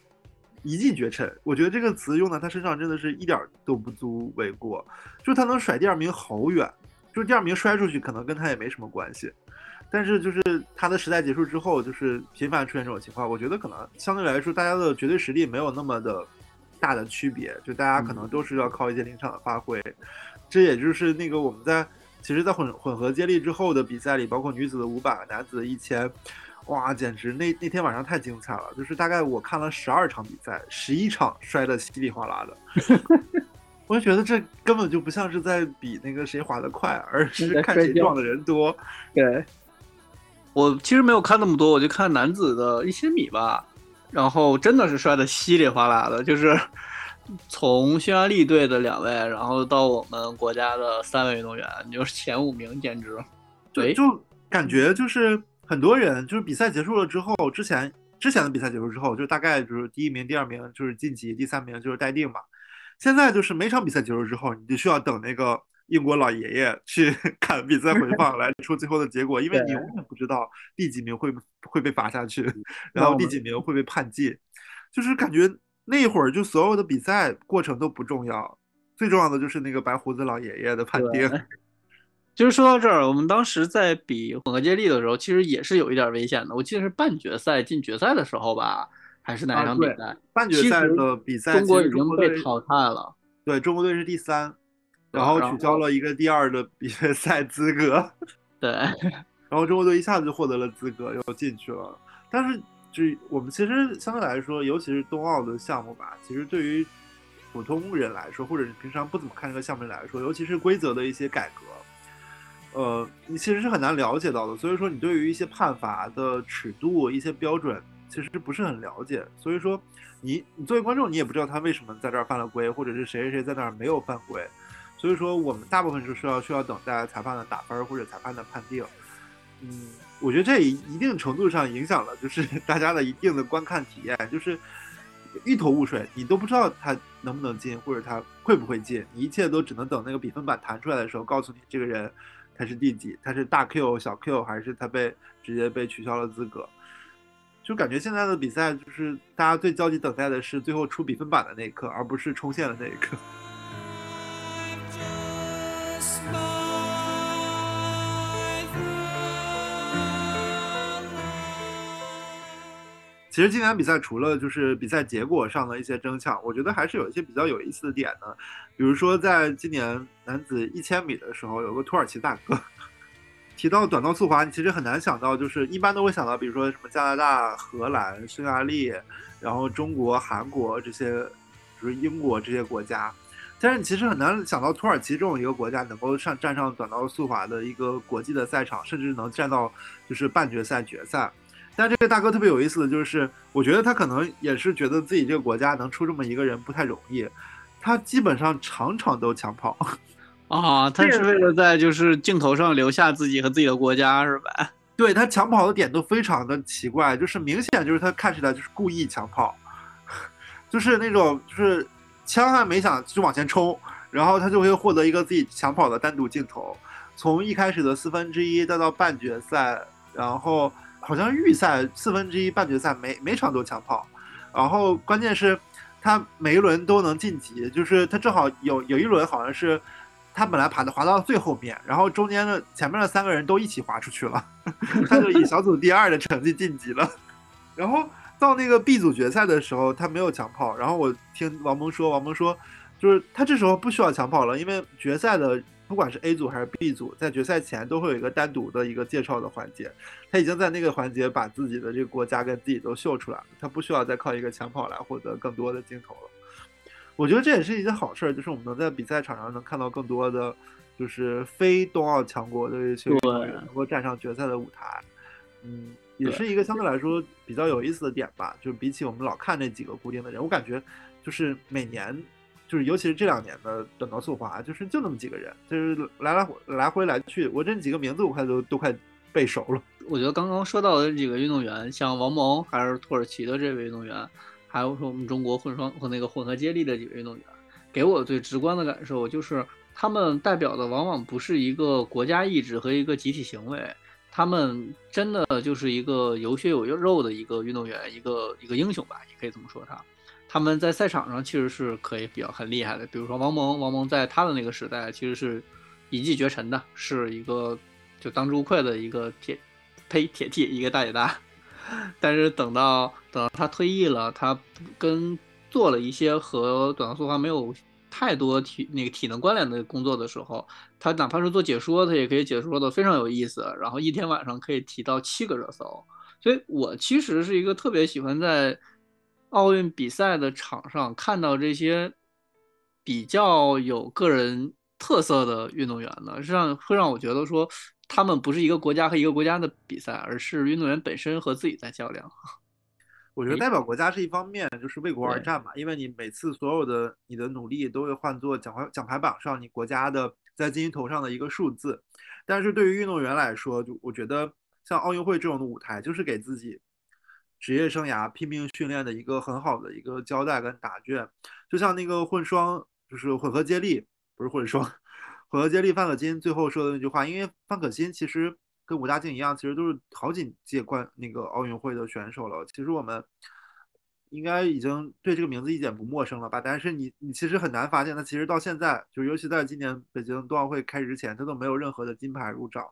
一骑绝尘，我觉得这个词用在他身上真的是一点都不足为过，就是他能甩第二名好远，就是第二名摔出去可能跟他也没什么关系。但是就是他的时代结束之后，就是频繁出现这种情况，我觉得可能相对来说大家的绝对实力没有那么的大的区别，就大家可能都是要靠一些临场的发挥。这也就是那个我们在其实，在混混合接力之后的比赛里，包括女子的五百、男子的一千，哇，简直那那天晚上太精彩了！就是大概我看了十二场比赛，十一场摔得稀里哗啦的，我就觉得这根本就不像是在比那个谁滑得快，而是看谁撞的人多。对。我其实没有看那么多，我就看男子的一千米吧，然后真的是摔得稀里哗啦的，就是 从匈牙利队的两位，然后到我们国家的三位运动员，就是前五名，简直，对，就感觉就是很多人就是比赛结束了之后，之前之前的比赛结束之后，就大概就是第一名、第二名就是晋级，第三名就是待定嘛。现在就是每场比赛结束之后，你就需要等那个。英国老爷爷去 看比赛回放来出最后的结果，因为你永远不知道第几名会会被罚下去，然后第几名会被判进，就是感觉那会儿就所有的比赛过程都不重要，最重要的就是那个白胡子老爷爷的判定。就是说到这儿，我们当时在比混合接力的时候，其实也是有一点危险的。我记得是半决赛进决赛的时候吧，还是哪场比赛？半决赛的比赛，中国已经被淘汰了。对中国队是第三。然后取消了一个第二的比赛 资格，对，然后中国队一下子就获得了资格，又进去了。但是，就我们其实相对来说，尤其是冬奥的项目吧，其实对于普通人来说，或者是平常不怎么看这个项目来说，尤其是规则的一些改革，呃，你其实是很难了解到的。所以说，你对于一些判罚的尺度、一些标准，其实不是很了解。所以说，你你作为观众，你也不知道他为什么在这儿犯了规，或者是谁谁谁在那儿没有犯规。所以说，我们大部分是需要需要等待裁判的打分或者裁判的判定。嗯，我觉得这一一定程度上影响了，就是 大家的一定的观看体验，就是一头雾水，你都不知道他能不能进，或者他会不会进，一切都只能等那个比分板弹出来的时候，告诉你这个人他是第几，他是大 Q 小 Q，还是他被直接被取消了资格。就感觉现在的比赛，就是大家最焦急等待的是最后出比分板的那一刻，而不是冲线的那一刻。其实今年比赛除了就是比赛结果上的一些争抢，我觉得还是有一些比较有意思的点的。比如说，在今年男子一千米的时候，有个土耳其大哥。提到短道速滑，你其实很难想到，就是一般都会想到，比如说什么加拿大、荷兰、匈牙利，然后中国、韩国这些，就是英国这些国家。但是你其实很难想到土耳其这种一个国家能够上站上短道速滑的一个国际的赛场，甚至能站到就是半决赛、决赛。但这个大哥特别有意思的就是，我觉得他可能也是觉得自己这个国家能出这么一个人不太容易，他基本上场场都抢跑，啊，他是为了在就是镜头上留下自己和自己的国家是吧？对他抢跑的点都非常的奇怪，就是明显就是他看起来就是故意抢跑，就是那种就是枪还没响就往前冲，然后他就会获得一个自己抢跑的单独镜头，从一开始的四分之一再到半决赛，然后。好像预赛四分之一半决赛每每场都抢跑，然后关键是，他每一轮都能晋级，就是他正好有有一轮好像是，他本来爬的滑到最后面，然后中间的前面的三个人都一起滑出去了，他就以小组第二的成绩晋级了。然 后到那个 B 组决赛的时候，他没有抢跑，然后我听王蒙说，王蒙说，就是他这时候不需要抢跑了，因为决赛的。不管是 A 组还是 B 组，在决赛前都会有一个单独的一个介绍的环节，他已经在那个环节把自己的这个国家跟自己都秀出来了，他不需要再靠一个抢跑来获得更多的镜头了。我觉得这也是一件好事儿，就是我们能在比赛场上能看到更多的，就是非冬奥强国的一些运动员能够站上决赛的舞台。嗯，也是一个相对来说比较有意思的点吧。就比起我们老看那几个固定的人，我感觉就是每年。就是尤其是这两年的短道速滑，就是就那么几个人，就是来来来回来去，我这几个名字我快都都快背熟了。我觉得刚刚说到的这几个运动员，像王蒙还是土耳其的这位运动员，还有说我们中国混双和那个混合接力的几位运动员，给我最直观的感受就是，他们代表的往往不是一个国家意志和一个集体行为，他们真的就是一个有血有肉的一个运动员，一个一个英雄吧，也可以这么说他。他们在赛场上其实是可以比较很厉害的，比如说王蒙，王蒙在他的那个时代其实是一骑绝尘的，是一个就当之无愧的一个铁呸铁 T 一个大姐大。但是等到等到他退役了，他跟做了一些和短道速滑没有太多体那个体能关联的工作的时候，他哪怕是做解说，他也可以解说的非常有意思，然后一天晚上可以提到七个热搜。所以我其实是一个特别喜欢在奥运比赛的场上看到这些比较有个人特色的运动员的，实际上会让我觉得说，他们不是一个国家和一个国家的比赛，而是运动员本身和自己在较量。我觉得代表国家是一方面，就是为国而战嘛，因为你每次所有的你的努力都会换作奖牌奖牌榜上你国家的在金银头上的一个数字。但是对于运动员来说，就我觉得像奥运会这种的舞台，就是给自己职业生涯拼命训练的一个很好的一个交代跟答卷。就像那个混双，就是混合接力，不是混双，混合接力范可新最后说的那句话，因为范可新其实。跟武大靖一样，其实都是好几届冠那个奥运会的选手了。其实我们应该已经对这个名字一点不陌生了吧？但是你你其实很难发现，他其实到现在，就尤其在今年北京冬奥会开始之前，他都没有任何的金牌入账。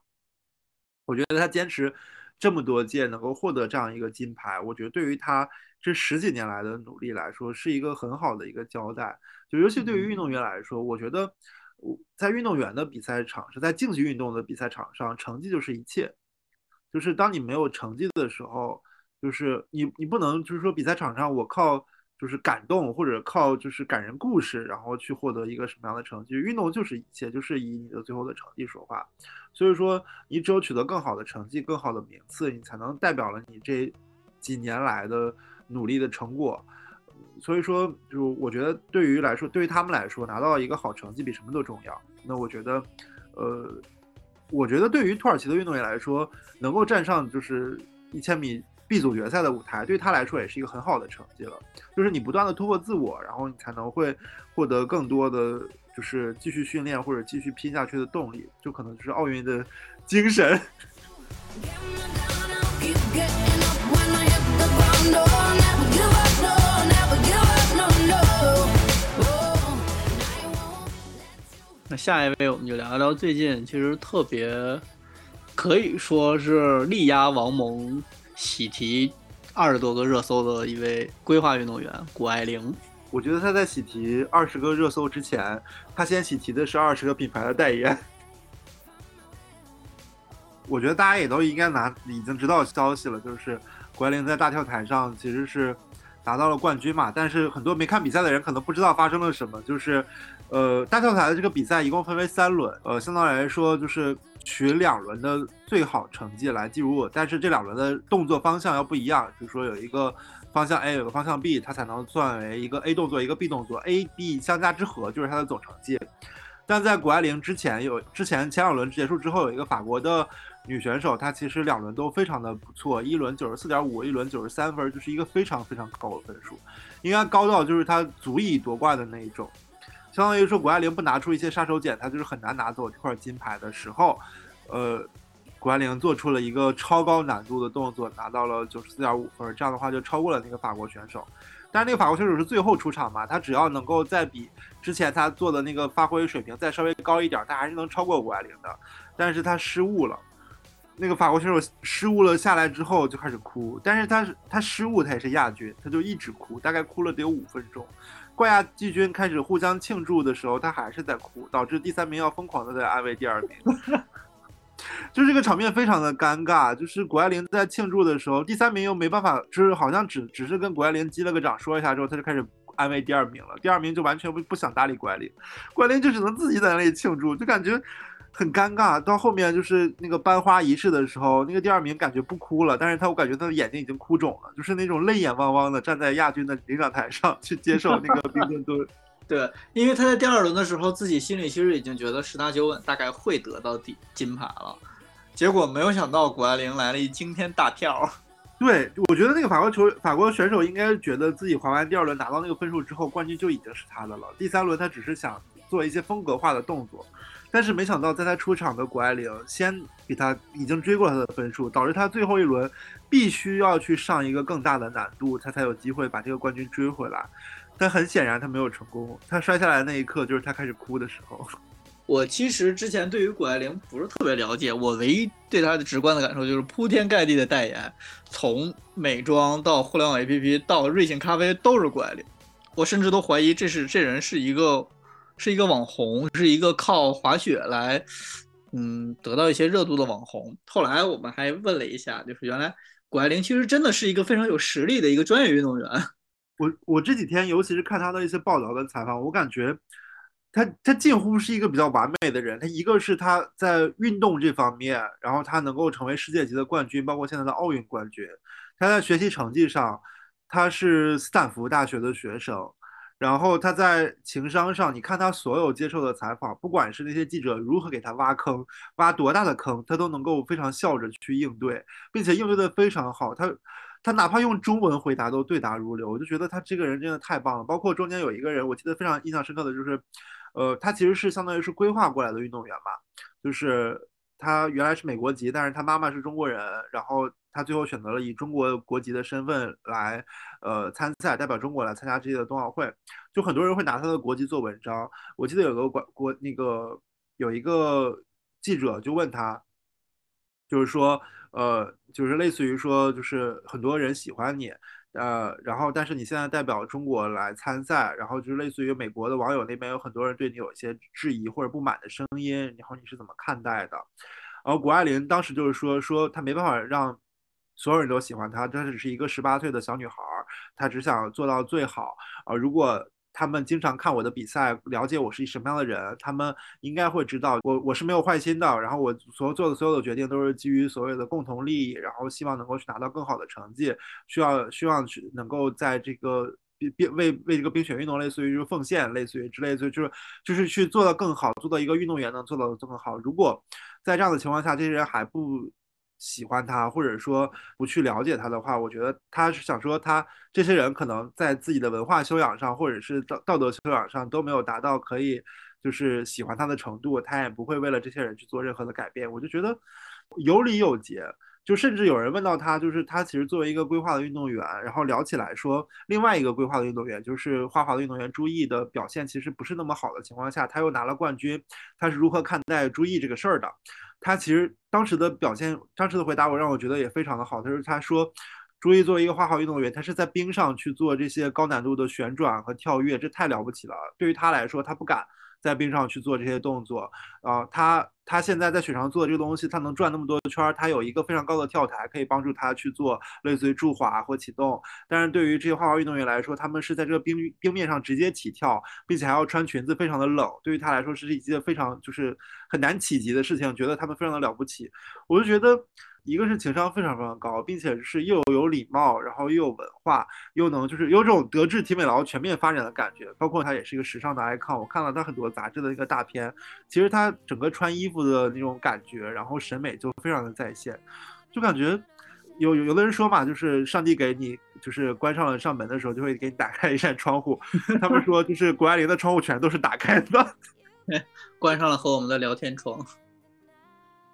我觉得他坚持这么多届能够获得这样一个金牌，我觉得对于他这十几年来的努力来说，是一个很好的一个交代。就尤其对于运动员来说，我觉得。在运动员的比赛场上，在竞技运动的比赛场上，成绩就是一切。就是当你没有成绩的时候，就是你你不能就是说比赛场上我靠就是感动或者靠就是感人故事，然后去获得一个什么样的成绩？运动就是一切，就是以你的最后的成绩说话。所以说，你只有取得更好的成绩、更好的名次，你才能代表了你这几年来的努力的成果。所以说，就我觉得对于来说，对于他们来说，拿到一个好成绩比什么都重要。那我觉得，呃，我觉得对于土耳其的运动员来说，能够站上就是一千米 B 组决赛的舞台，对他来说也是一个很好的成绩了。就是你不断的突破自我，然后你才能会获得更多的就是继续训练或者继续拼下去的动力，就可能就是奥运的精神。那下一位，我们就聊聊最近其实特别可以说是力压王蒙喜提二十多个热搜的一位规划运动员谷爱凌。我觉得他在喜提二十个热搜之前，他先喜提的是二十个品牌的代言。我觉得大家也都应该拿已经知道消息了，就是谷爱凌在大跳台上其实是拿到了冠军嘛，但是很多没看比赛的人可能不知道发生了什么，就是。呃，大跳台的这个比赛一共分为三轮，呃，相对来说就是取两轮的最好成绩来计入，但是这两轮的动作方向要不一样，比如说有一个方向 A，有个方向 B，它才能算为一个 A 动作，一个 B 动作，A、B 相加之和就是它的总成绩。但在谷爱凌之前有之前前两轮结束之后，有一个法国的女选手，她其实两轮都非常的不错，一轮九十四点五，一轮九十三分，就是一个非常非常高的分数，应该高到就是她足以夺冠的那一种。相当于说，谷爱凌不拿出一些杀手锏，她就是很难拿走这块金牌的时候，呃，谷爱凌做出了一个超高难度的动作，拿到了九十四点五分，这样的话就超过了那个法国选手。但是那个法国选手是最后出场嘛，他只要能够再比之前他做的那个发挥水平再稍微高一点，他还是能超过谷爱凌的。但是他失误了，那个法国选手失误了下来之后就开始哭，但是他是他失误他也是亚军，他就一直哭，大概哭了得有五分钟。冠亚季军开始互相庆祝的时候，他还是在哭，导致第三名要疯狂的在安慰第二名，就这个场面非常的尴尬。就是谷爱凌在庆祝的时候，第三名又没办法，就是好像只只是跟谷爱凌击了个掌，说一下之后，他就开始安慰第二名了。第二名就完全不不想搭理谷爱凌，谷爱凌就只能自己在那里庆祝，就感觉。很尴尬，到后面就是那个颁花仪式的时候，那个第二名感觉不哭了，但是他我感觉他的眼睛已经哭肿了，就是那种泪眼汪汪的站在亚军的领奖台上去接受那个冰墩墩。对，因为他在第二轮的时候自己心里其实已经觉得十拿九稳，大概会得到第金牌了，结果没有想到谷爱凌来了一惊天大跳。对，我觉得那个法国球法国选手应该觉得自己滑完第二轮拿到那个分数之后，冠军就已经是他的了。第三轮他只是想做一些风格化的动作，但是没想到在他出场的谷爱凌先比他已经追过他的分数，导致他最后一轮必须要去上一个更大的难度，他才有机会把这个冠军追回来。但很显然他没有成功，他摔下来那一刻就是他开始哭的时候。我其实之前对于谷爱凌不是特别了解，我唯一对她的直观的感受就是铺天盖地的代言，从美妆到互联网 APP 到瑞幸咖啡都是谷爱凌。我甚至都怀疑这是这人是一个是一个网红，是一个靠滑雪来嗯得到一些热度的网红。后来我们还问了一下，就是原来谷爱凌其实真的是一个非常有实力的一个专业运动员。我我这几天尤其是看她的一些报道跟采访，我感觉。他他近乎是一个比较完美的人。他一个是他在运动这方面，然后他能够成为世界级的冠军，包括现在的奥运冠军。他在学习成绩上，他是斯坦福大学的学生。然后他在情商上，你看他所有接受的采访，不管是那些记者如何给他挖坑，挖多大的坑，他都能够非常笑着去应对，并且应对的非常好。他他哪怕用中文回答都对答如流，我就觉得他这个人真的太棒了。包括中间有一个人，我记得非常印象深刻的就是。呃，他其实是相当于是规划过来的运动员嘛，就是他原来是美国籍，但是他妈妈是中国人，然后他最后选择了以中国国籍的身份来，呃，参赛，代表中国来参加这届的冬奥会。就很多人会拿他的国籍做文章。我记得有个国国那个有一个记者就问他，就是说，呃，就是类似于说，就是很多人喜欢你。呃，然后，但是你现在代表中国来参赛，然后就是类似于美国的网友那边有很多人对你有一些质疑或者不满的声音，然后你是怎么看待的？然后谷爱凌当时就是说，说她没办法让所有人都喜欢她，她只是一个十八岁的小女孩，她只想做到最好。呃，如果他们经常看我的比赛，了解我是什么样的人，他们应该会知道我我是没有坏心的。然后我所做的所有的决定都是基于所谓的共同利益，然后希望能够去拿到更好的成绩，需要希望去能够在这个冰冰为为这个冰雪运动类似于就是奉献，类似于之类，所以就是就是去做到更好，做到一个运动员能做到的更好。如果在这样的情况下，这些人还不。喜欢他，或者说不去了解他的话，我觉得他是想说，他这些人可能在自己的文化修养上，或者是道道德修养上都没有达到可以就是喜欢他的程度，他也不会为了这些人去做任何的改变。我就觉得有理有节，就甚至有人问到他，就是他其实作为一个规划的运动员，然后聊起来说，另外一个规划的运动员就是花滑的运动员朱毅的表现其实不是那么好的情况下，他又拿了冠军，他是如何看待朱毅这个事儿的？他其实当时的表现，当时的回答我让我觉得也非常的好。他说：“他说，朱毅作为一个花滑运动员，他是在冰上去做这些高难度的旋转和跳跃，这太了不起了。对于他来说，他不敢。”在冰上去做这些动作，啊，他他现在在雪上做的这个东西，他能转那么多圈，他有一个非常高的跳台，可以帮助他去做类似于助滑或启动。但是对于这些花滑运动员来说，他们是在这个冰冰面上直接起跳，并且还要穿裙子，非常的冷。对于他来说，是一件非常就是很难企及的事情，觉得他们非常的了不起。我就觉得。一个是情商非常非常高，并且是又有礼貌，然后又有文化，又能就是有种德智体美劳全面发展的感觉。包括他也是一个时尚的 icon，我看了他很多杂志的一个大片，其实他整个穿衣服的那种感觉，然后审美就非常的在线，就感觉有有有的人说嘛，就是上帝给你就是关上了上门的时候，就会给你打开一扇窗户。他们说就是谷爱凌的窗户全都是打开的，关上了和我们的聊天窗。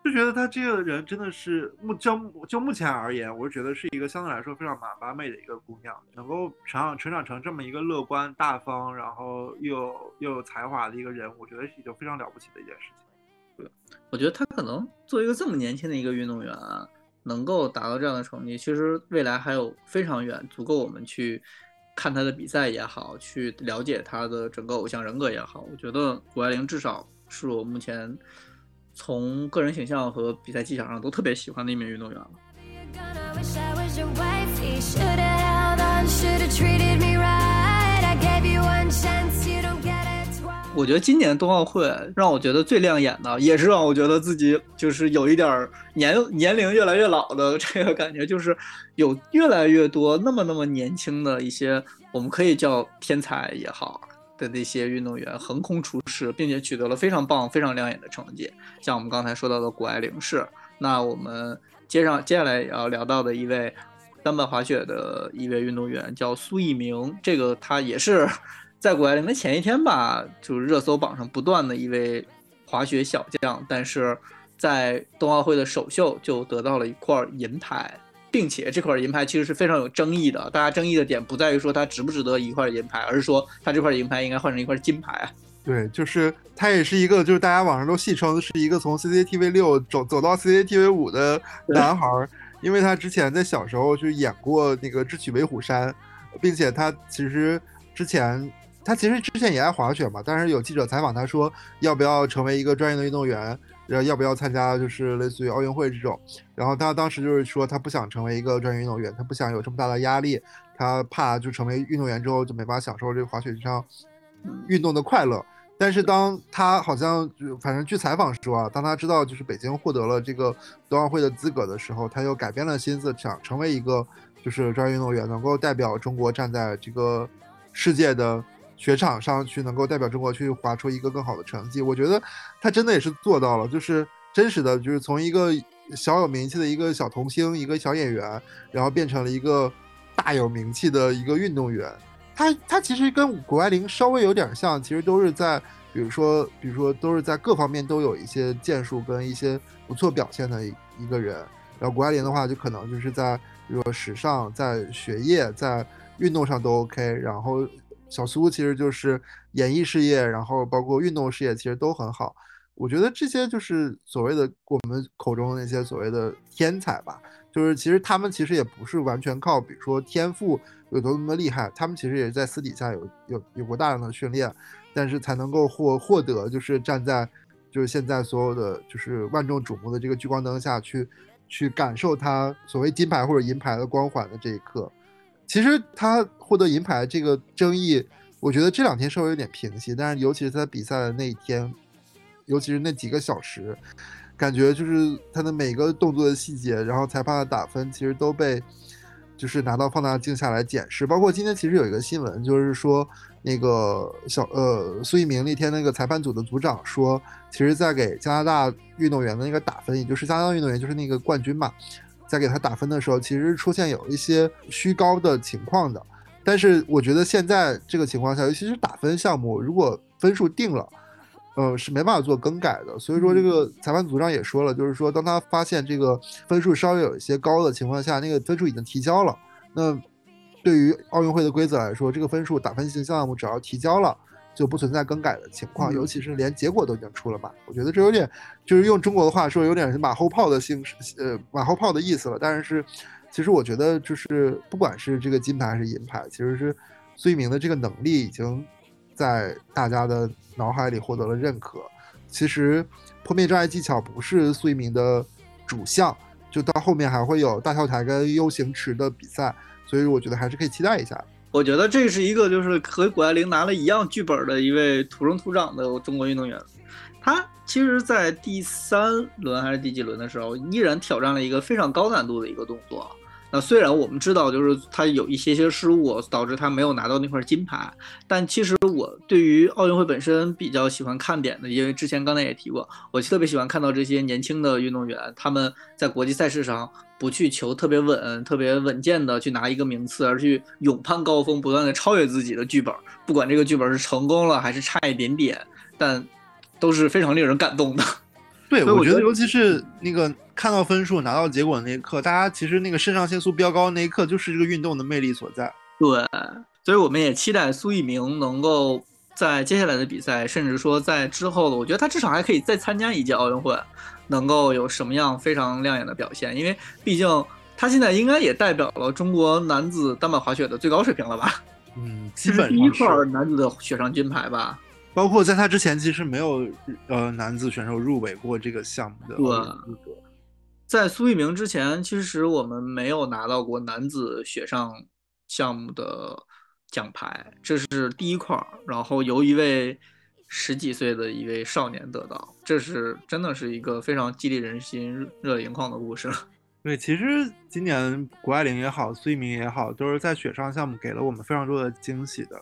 就觉得他这个人真的是目就就目前而言，我是觉得是一个相对来说非常蛮完美的一个姑娘，能够成长成长成这么一个乐观大方，然后又又有才华的一个人，我觉得是一个非常了不起的一件事情。对，我觉得他可能作为一个这么年轻的一个运动员啊，能够达到这样的成绩，其实未来还有非常远，足够我们去看他的比赛也好，去了解他的整个偶像人格也好。我觉得谷爱凌至少是我目前。从个人形象和比赛技巧上都特别喜欢的一名运动员了。我觉得今年冬奥会让我觉得最亮眼的，也是让我觉得自己就是有一点年年龄越来越老的这个感觉，就是有越来越多那么那么年轻的一些，我们可以叫天才也好。的那些运动员横空出世，并且取得了非常棒、非常亮眼的成绩，像我们刚才说到的谷爱凌是，那我们接上接下来要聊到的一位单板滑雪的一位运动员叫苏翊鸣，这个他也是在谷爱凌的前一天吧，就是热搜榜上不断的一位滑雪小将，但是在冬奥会的首秀就得到了一块银牌。并且这块银牌其实是非常有争议的，大家争议的点不在于说它值不值得一块银牌，而是说它这块银牌应该换成一块金牌啊。对，就是他也是一个，就是大家网上都戏称是一个从 CCTV 六走走到 CCTV 五的男孩，因为他之前在小时候就演过那个《智取威虎山》，并且他其实之前他其实之前也爱滑雪嘛，但是有记者采访他说要不要成为一个专业的运动员。要要不要参加，就是类似于奥运会这种。然后他当时就是说，他不想成为一个专业运动员，他不想有这么大的压力，他怕就成为运动员之后就没法享受这个滑雪上运动的快乐。但是当他好像就反正据采访说啊，当他知道就是北京获得了这个冬奥会的资格的时候，他又改变了心思，想成为一个就是专业运动员，能够代表中国站在这个世界的。雪场上去能够代表中国去滑出一个更好的成绩，我觉得他真的也是做到了，就是真实的，就是从一个小有名气的一个小童星、一个小演员，然后变成了一个大有名气的一个运动员。他他其实跟谷爱凌稍微有点像，其实都是在，比如说，比如说都是在各方面都有一些建树跟一些不错表现的一个人。然后谷爱凌的话，就可能就是在比如说时尚、在学业、在运动上都 OK，然后。小苏其实就是演艺事业，然后包括运动事业，其实都很好。我觉得这些就是所谓的我们口中的那些所谓的天才吧。就是其实他们其实也不是完全靠，比如说天赋有多么厉害，他们其实也是在私底下有有有过大量的训练，但是才能够获获得就是站在就是现在所有的就是万众瞩目的这个聚光灯下去去感受他所谓金牌或者银牌的光环的这一刻。其实他获得银牌这个争议，我觉得这两天稍微有点平息，但是尤其是他比赛的那一天，尤其是那几个小时，感觉就是他的每个动作的细节，然后裁判的打分，其实都被就是拿到放大镜下来检视。包括今天其实有一个新闻，就是说那个小呃苏翊鸣那天那个裁判组的组长说，其实在给加拿大运动员的那个打分，也就是加拿大运动员就是那个冠军嘛。在给他打分的时候，其实出现有一些虚高的情况的。但是我觉得现在这个情况下，尤其是打分项目，如果分数定了，呃，是没办法做更改的。所以说，这个裁判组长也说了，就是说，当他发现这个分数稍微有一些高的情况下，那个分数已经提交了。那对于奥运会的规则来说，这个分数打分型项目只要提交了。就不存在更改的情况，尤其是连结果都已经出了嘛。我觉得这有点，就是用中国的话说，有点是马后炮的形式，呃，马后炮的意思了。但是，其实我觉得，就是不管是这个金牌还是银牌，其实是苏翊鸣的这个能力已经在大家的脑海里获得了认可。其实，破灭障碍技巧不是苏翊鸣的主项，就到后面还会有大跳台跟 U 型池的比赛，所以我觉得还是可以期待一下。我觉得这是一个就是和谷爱凌拿了一样剧本的一位土生土长的中国运动员，他其实，在第三轮还是第几轮的时候，依然挑战了一个非常高难度的一个动作。那虽然我们知道，就是他有一些些失误，导致他没有拿到那块金牌，但其实我对于奥运会本身比较喜欢看点的，因为之前刚才也提过，我特别喜欢看到这些年轻的运动员，他们在国际赛事上不去求特别稳、特别稳健的去拿一个名次，而去勇攀高峰，不断的超越自己的剧本，不管这个剧本是成功了还是差一点点，但都是非常令人感动的。对，我觉得尤其是那个看到分数、拿到结果的那一刻，大家其实那个肾上腺素飙高的那一刻，就是这个运动的魅力所在。对，所以我们也期待苏翊鸣能够在接下来的比赛，甚至说在之后的，我觉得他至少还可以再参加一届奥运会，能够有什么样非常亮眼的表现。因为毕竟他现在应该也代表了中国男子单板滑雪的最高水平了吧？嗯，基本第一块男子的雪上金牌吧。包括在他之前，其实没有呃男子选手入围过这个项目的资格。在苏翊鸣之前，其实我们没有拿到过男子雪上项目的奖牌，这是第一块儿。然后由一位十几岁的一位少年得到，这是真的是一个非常激励人心、热泪盈眶的故事。对，其实今年谷爱凌也好，苏翊鸣也好，都是在雪上项目给了我们非常多的惊喜的。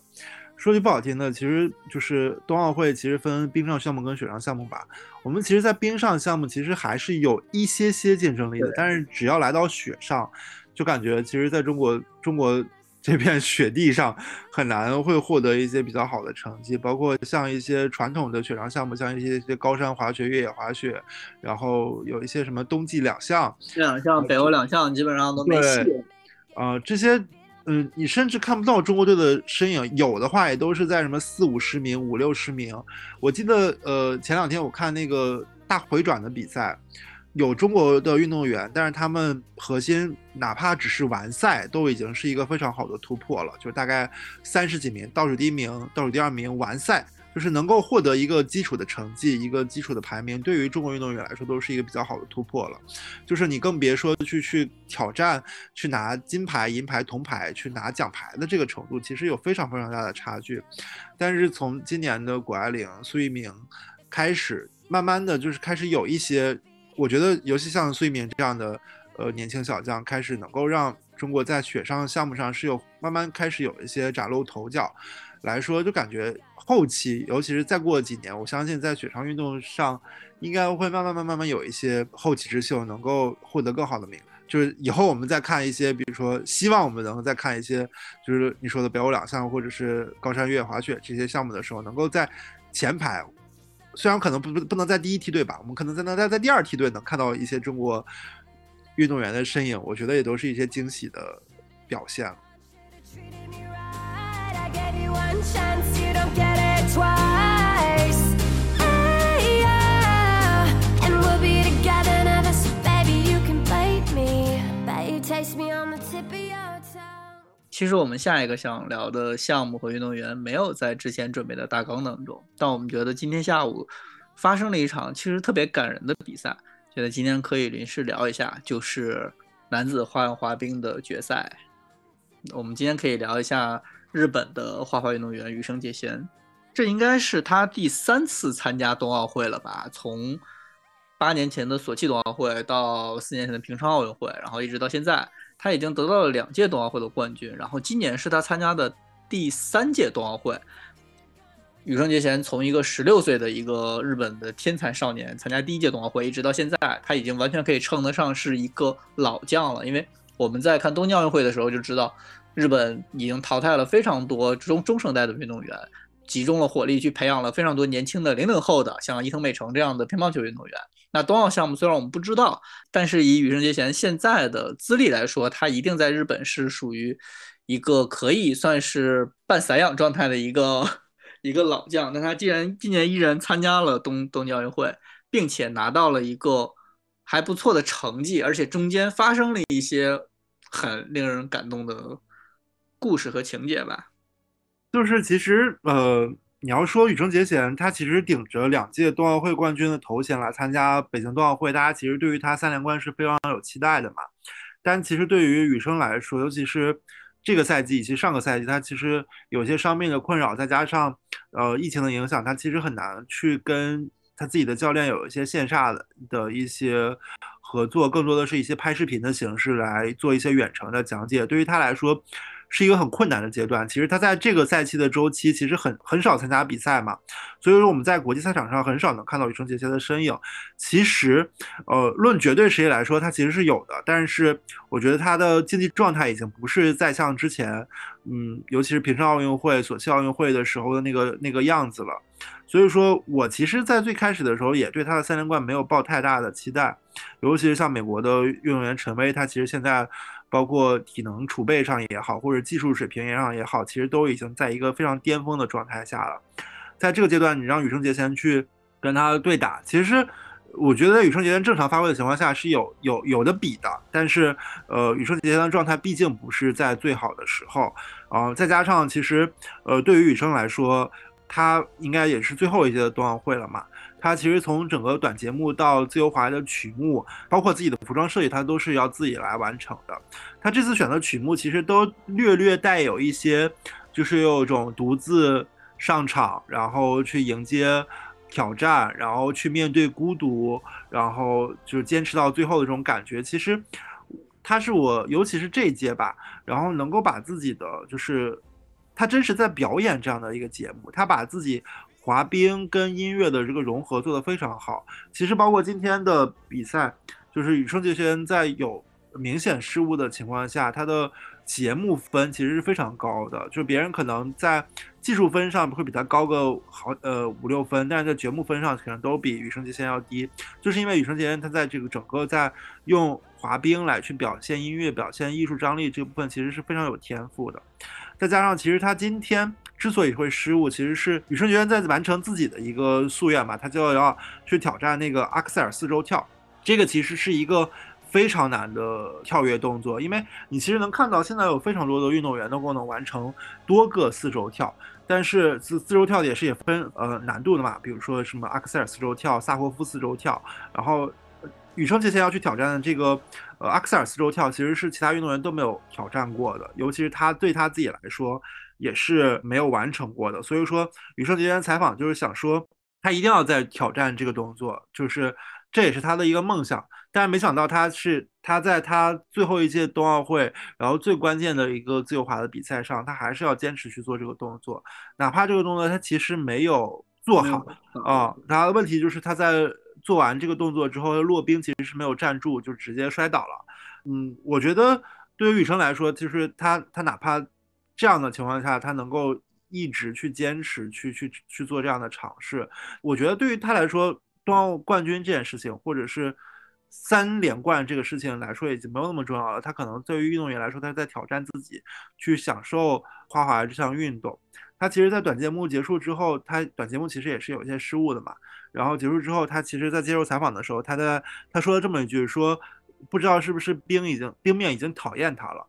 说句不好听的，其实就是冬奥会其实分冰上项目跟雪上项目吧。我们其实，在冰上项目其实还是有一些些竞争力的，但是只要来到雪上，就感觉其实在中国中国 这片雪地上很难会获得一些比较好的成绩。包括像一些传统的雪上项目，像一些一些高山滑雪、越野滑雪，然后有一些什么冬季两项，这两项北欧两项基本上都没戏。呃，这些。嗯，你甚至看不到中国队的身影，有的话也都是在什么四五十名、五六十名。我记得，呃，前两天我看那个大回转的比赛，有中国的运动员，但是他们核心哪怕只是完赛，都已经是一个非常好的突破了，就大概三十几名，倒数第一名、倒数第二名完赛。就是能够获得一个基础的成绩，一个基础的排名，对于中国运动员来说都是一个比较好的突破了。就是你更别说去去挑战，去拿金牌、银牌、铜牌，去拿奖牌的这个程度，其实有非常非常大的差距。但是从今年的谷爱凌、苏翊鸣开始，慢慢的就是开始有一些，我觉得尤其像苏翊鸣这样的呃年轻小将，开始能够让中国在雪上项目上是有慢慢开始有一些崭露头角。来说，就感觉后期，尤其是再过几年，我相信在雪上运动上，应该会慢慢、慢、慢慢有一些后起之秀，能够获得更好的名。就是以后我们再看一些，比如说，希望我们能再看一些，就是你说的北欧两项或者是高山越野滑雪这些项目的时候，能够在前排，虽然可能不不不能在第一梯队吧，我们可能在能在在第二梯队能看到一些中国运动员的身影，我觉得也都是一些惊喜的表现。其实我们下一个想聊的项目和运动员没有在之前准备的大纲当中，但我们觉得今天下午发生了一场其实特别感人的比赛，觉得今天可以临时聊一下，就是男子花样滑冰的决赛。我们今天可以聊一下。日本的花滑运动员羽生结弦，这应该是他第三次参加冬奥会了吧？从八年前的索契冬奥会到四年前的平昌奥运会，然后一直到现在，他已经得到了两届冬奥会的冠军。然后今年是他参加的第三届冬奥会。羽生结弦从一个十六岁的一个日本的天才少年参加第一届冬奥会，一直到现在，他已经完全可以称得上是一个老将了。因为我们在看东京奥运会的时候就知道。日本已经淘汰了非常多中中生代的运动员，集中了火力去培养了非常多年轻的零零后的，像伊藤美诚这样的乒乓球运动员。那冬奥项目虽然我们不知道，但是以羽生结弦现在的资历来说，他一定在日本是属于一个可以算是半散养状态的一个 一个老将。那他既然今年依然参加了东东京奥运会，并且拿到了一个还不错的成绩，而且中间发生了一些很令人感动的。故事和情节吧，就是其实呃，你要说羽生结弦，他其实顶着两届冬奥会冠军的头衔来参加北京冬奥会，大家其实对于他三连冠是非常有期待的嘛。但其实对于羽生来说，尤其是这个赛季以及上个赛季，他其实有些伤病的困扰，再加上呃疫情的影响，他其实很难去跟他自己的教练有一些线下的的一些合作，更多的是一些拍视频的形式来做一些远程的讲解。对于他来说，是一个很困难的阶段。其实他在这个赛季的周期，其实很很少参加比赛嘛，所以说我们在国际赛场上很少能看到羽生结弦的身影。其实，呃，论绝对实力来说，他其实是有的，但是我觉得他的竞技状态已经不是再像之前，嗯，尤其是平昌奥运会、索契奥运会的时候的那个那个样子了。所以说我其实，在最开始的时候，也对他的三连冠没有抱太大的期待，尤其是像美国的运动员陈薇，他其实现在。包括体能储备上也好，或者技术水平上也好，其实都已经在一个非常巅峰的状态下了。在这个阶段，你让羽生结弦去跟他对打，其实我觉得羽生结弦正常发挥的情况下是有有有的比的。但是，呃，羽生结弦的状态毕竟不是在最好的时候啊，再加上其实，呃，对于羽生来说，他应该也是最后一届的冬奥会了嘛。他其实从整个短节目到自由滑的曲目，包括自己的服装设计，他都是要自己来完成的。他这次选的曲目其实都略略带有一些，就是有一种独自上场，然后去迎接挑战，然后去面对孤独，然后就是坚持到最后的这种感觉。其实他是我，尤其是这一届吧，然后能够把自己的就是。他真是在表演这样的一个节目，他把自己滑冰跟音乐的这个融合做得非常好。其实包括今天的比赛，就是羽生结弦在有明显失误的情况下，他的节目分其实是非常高的，就是别人可能在技术分上会比他高个好呃五六分，但是在节目分上可能都比羽生结弦要低，就是因为羽生结弦他在这个整个在用滑冰来去表现音乐、表现艺术张力这部分其实是非常有天赋的，再加上其实他今天之所以会失误，其实是羽生结弦在完成自己的一个夙愿嘛，他就要去挑战那个阿克塞尔四周跳，这个其实是一个。非常难的跳跃动作，因为你其实能看到现在有非常多的运动员能够能完成多个四周跳，但是四四周跳也是也分呃难度的嘛，比如说什么阿克塞尔四周跳、萨霍夫四周跳，然后羽生结弦要去挑战的这个呃阿克塞尔四周跳，其实是其他运动员都没有挑战过的，尤其是他对他自己来说也是没有完成过的，所以说羽生结弦采访就是想说他一定要在挑战这个动作，就是这也是他的一个梦想。但是没想到他是他在他最后一届冬奥会，然后最关键的一个自由滑的比赛上，他还是要坚持去做这个动作，哪怕这个动作他其实没有做好啊。他的问题就是他在做完这个动作之后，落冰其实是没有站住，就直接摔倒了。嗯，我觉得对于羽生来说，就是他他哪怕这样的情况下，他能够一直去坚持去去去做这样的尝试，我觉得对于他来说，冬奥冠军这件事情，或者是。三连冠这个事情来说已经没有那么重要了。他可能对于运动员来说，他在挑战自己，去享受滑滑这项运动。他其实，在短节目结束之后，他短节目其实也是有一些失误的嘛。然后结束之后，他其实在接受采访的时候，他在他说了这么一句：说不知道是不是冰已经冰面已经讨厌他了。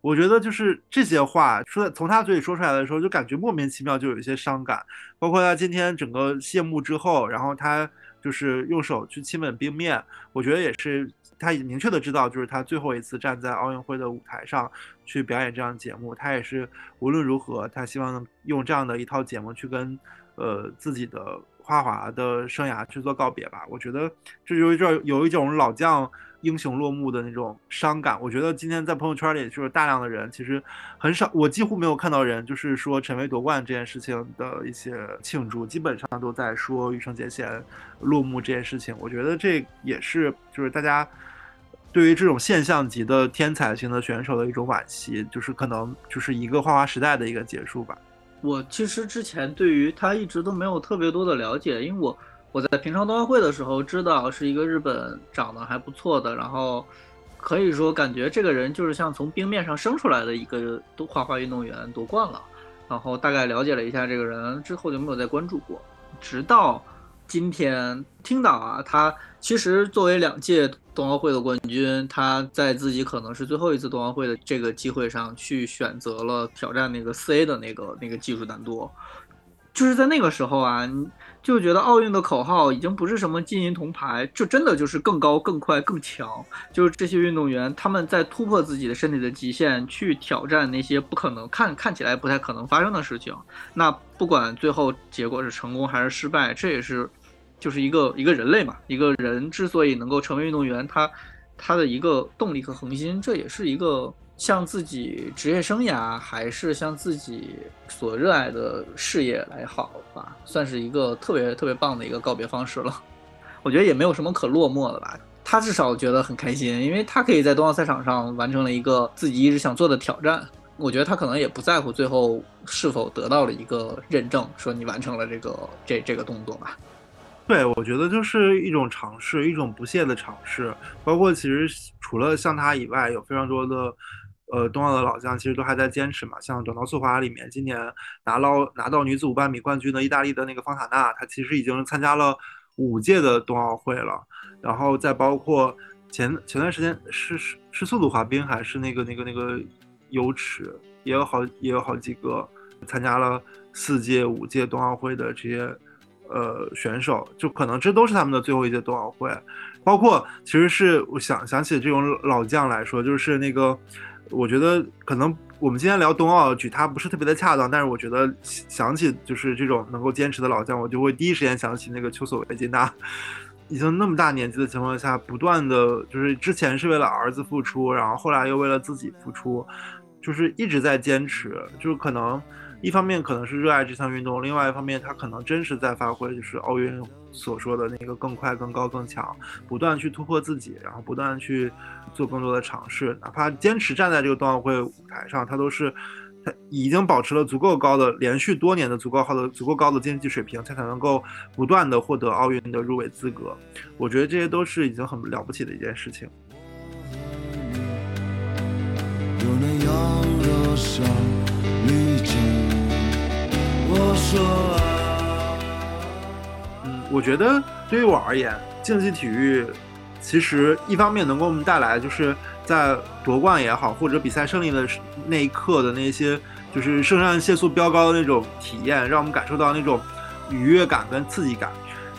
我觉得就是这些话说从他嘴里说出来的时候，就感觉莫名其妙，就有一些伤感。包括他今天整个谢幕之后，然后他。就是用手去亲吻冰面，我觉得也是他已明确的知道，就是他最后一次站在奥运会的舞台上去表演这样节目，他也是无论如何，他希望能用这样的一套节目去跟呃自己的花滑的生涯去做告别吧。我觉得这有一种有一种老将。英雄落幕的那种伤感，我觉得今天在朋友圈里就是大量的人，其实很少，我几乎没有看到人就是说陈薇夺冠这件事情的一些庆祝，基本上都在说羽生结弦落幕这件事情。我觉得这也是就是大家对于这种现象级的天才型的选手的一种惋惜，就是可能就是一个花花时代的一个结束吧。我其实之前对于他一直都没有特别多的了解，因为我。我在平昌冬奥会的时候知道是一个日本长得还不错的，然后可以说感觉这个人就是像从冰面上生出来的一个花滑运动员夺冠了，然后大概了解了一下这个人之后就没有再关注过，直到今天听到啊，他其实作为两届冬奥会的冠军，他在自己可能是最后一次冬奥会的这个机会上去选择了挑战那个四 A 的那个那个技术难度，就是在那个时候啊。就觉得奥运的口号已经不是什么金银铜牌，就真的就是更高、更快、更强。就是这些运动员他们在突破自己的身体的极限，去挑战那些不可能看看起来不太可能发生的事情。那不管最后结果是成功还是失败，这也是就是一个一个人类嘛，一个人之所以能够成为运动员，他他的一个动力和恒心，这也是一个。像自己职业生涯，还是像自己所热爱的事业来好吧，算是一个特别特别棒的一个告别方式了。我觉得也没有什么可落寞的吧。他至少觉得很开心，因为他可以在冬奥赛场上完成了一个自己一直想做的挑战。我觉得他可能也不在乎最后是否得到了一个认证，说你完成了这个这这个动作吧。对，我觉得就是一种尝试，一种不懈的尝试。包括其实除了像他以外，有非常多的。呃，冬奥的老将其实都还在坚持嘛，像短道速滑里面，今年拿到拿到女子五百米冠军的意大利的那个方塔纳，她其实已经参加了五届的冬奥会了。然后再包括前前段时间是是是速度滑冰还是那个那个那个游池，也有好也有好几个参加了四届五届冬奥会的这些呃选手，就可能这都是他们的最后一届冬奥会。包括其实是我想想起这种老将来说，就是那个。我觉得可能我们今天聊冬奥举他不是特别的恰当，但是我觉得想起就是这种能够坚持的老将，我就会第一时间想起那个丘索维金娜，已经那么大年纪的情况下，不断的就是之前是为了儿子付出，然后后来又为了自己付出，就是一直在坚持，就是可能一方面可能是热爱这项运动，另外一方面他可能真是在发挥就是奥运所说的那个更快、更高、更强，不断去突破自己，然后不断去做更多的尝试，哪怕坚持站在这个冬奥会舞台上，他都是。他已经保持了足够高的、连续多年的足够好的、足够高的竞技水平，他才能够不断的获得奥运的入围资格。我觉得这些都是已经很了不起的一件事情。嗯，我觉得对于我而言，竞技体育其实一方面能给我们带来就是。在夺冠也好，或者比赛胜利的那一刻的那些，就是肾上腺素飙高的那种体验，让我们感受到那种愉悦感跟刺激感。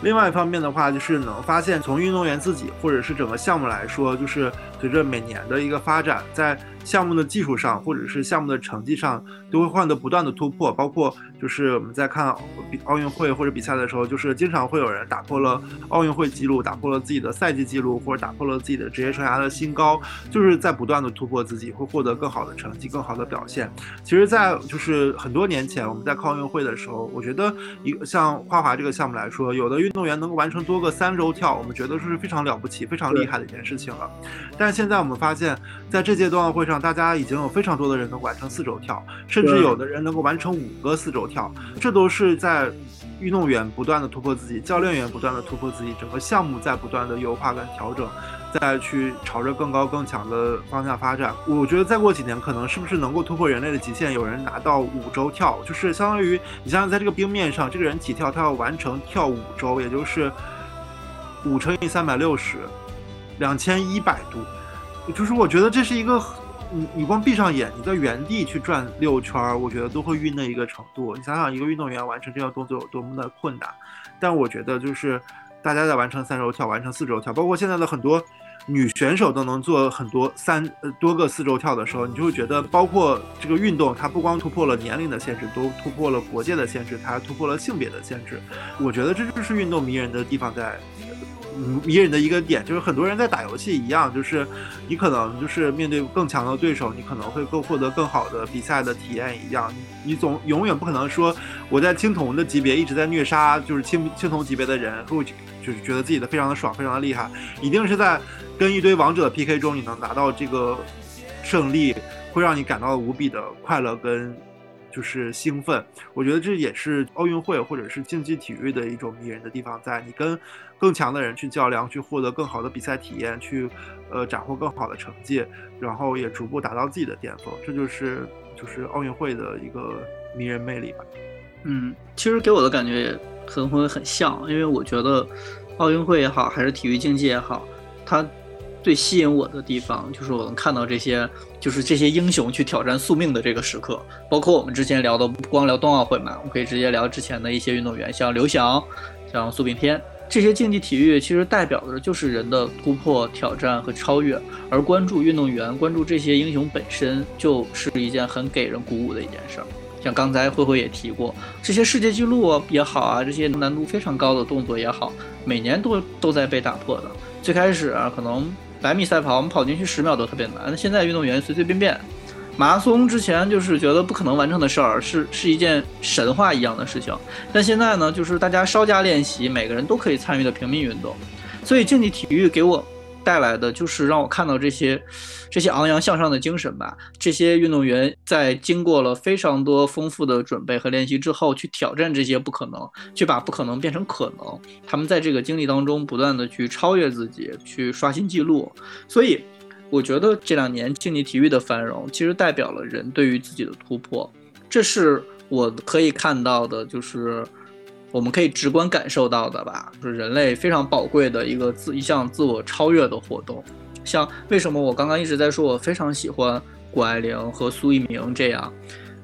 另外一方面的话，就是能发现从运动员自己或者是整个项目来说，就是随着每年的一个发展，在项目的技术上或者是项目的成绩上，都会换得不断的突破，包括。就是我们在看奥运会或者比赛的时候，就是经常会有人打破了奥运会纪录，打破了自己的赛季纪录，或者打破了自己的职业生涯的新高，就是在不断的突破自己，会获得更好的成绩、更好的表现。其实，在就是很多年前，我们在看奥运会的时候，我觉得一像花滑这个项目来说，有的运动员能够完成多个三周跳，我们觉得是非常了不起、非常厉害的一件事情了。但是现在我们发现，在这届冬奥会上，大家已经有非常多的人能完成四周跳，甚至有的人能够完成五个四周。跳，这都是在运动员不断的突破自己，教练员不断的突破自己，整个项目在不断的优化跟调整，再去朝着更高更强的方向发展。我觉得再过几年，可能是不是能够突破人类的极限，有人拿到五周跳，就是相当于你想想，在这个冰面上，这个人起跳，他要完成跳五周，也就是五乘以三百六十，两千一百度，就是我觉得这是一个。你你光闭上眼，你在原地去转六圈儿，我觉得都会晕的一个程度。你想想，一个运动员完成这个动作有多么的困难。但我觉得，就是大家在完成三周跳、完成四周跳，包括现在的很多女选手都能做很多三呃多个四周跳的时候，你就会觉得，包括这个运动，它不光突破了年龄的限制，都突破了国界的限制，它还突破了性别的限制。我觉得这就是运动迷人的地方在。迷人的一个点就是很多人在打游戏一样，就是你可能就是面对更强的对手，你可能会更获得更好的比赛的体验一样。你总永远不可能说我在青铜的级别一直在虐杀，就是青青铜级别的人，会就是觉得自己的非常的爽，非常的厉害。一定是在跟一堆王者 PK 中，你能拿到这个胜利，会让你感到无比的快乐跟。就是兴奋，我觉得这也是奥运会或者是竞技体育的一种迷人的地方，在你跟更强的人去较量，去获得更好的比赛体验，去呃斩获更好的成绩，然后也逐步达到自己的巅峰，这就是就是奥运会的一个迷人魅力吧。嗯，其实给我的感觉也很会很像，因为我觉得奥运会也好，还是体育竞技也好，它。最吸引我的地方就是我能看到这些，就是这些英雄去挑战宿命的这个时刻。包括我们之前聊的，不光聊冬奥会嘛，我们可以直接聊之前的一些运动员，像刘翔，像苏炳添。这些竞技体育其实代表的就是人的突破、挑战和超越。而关注运动员，关注这些英雄本身，就是一件很给人鼓舞的一件事儿。像刚才慧慧也提过，这些世界纪录也好啊，这些难度非常高的动作也好，每年都都在被打破的。最开始啊，可能。百米赛跑，我们跑进去十秒都特别难。那现在运动员随随便便，马拉松之前就是觉得不可能完成的事儿，是是一件神话一样的事情。但现在呢，就是大家稍加练习，每个人都可以参与的平民运动。所以竞技体育给我。带来的就是让我看到这些，这些昂扬向上的精神吧。这些运动员在经过了非常多丰富的准备和练习之后，去挑战这些不可能，去把不可能变成可能。他们在这个经历当中不断的去超越自己，去刷新记录。所以，我觉得这两年竞技体育的繁荣，其实代表了人对于自己的突破。这是我可以看到的，就是。我们可以直观感受到的吧，就是人类非常宝贵的一个自一项自我超越的活动。像为什么我刚刚一直在说，我非常喜欢谷爱凌和苏翊鸣这样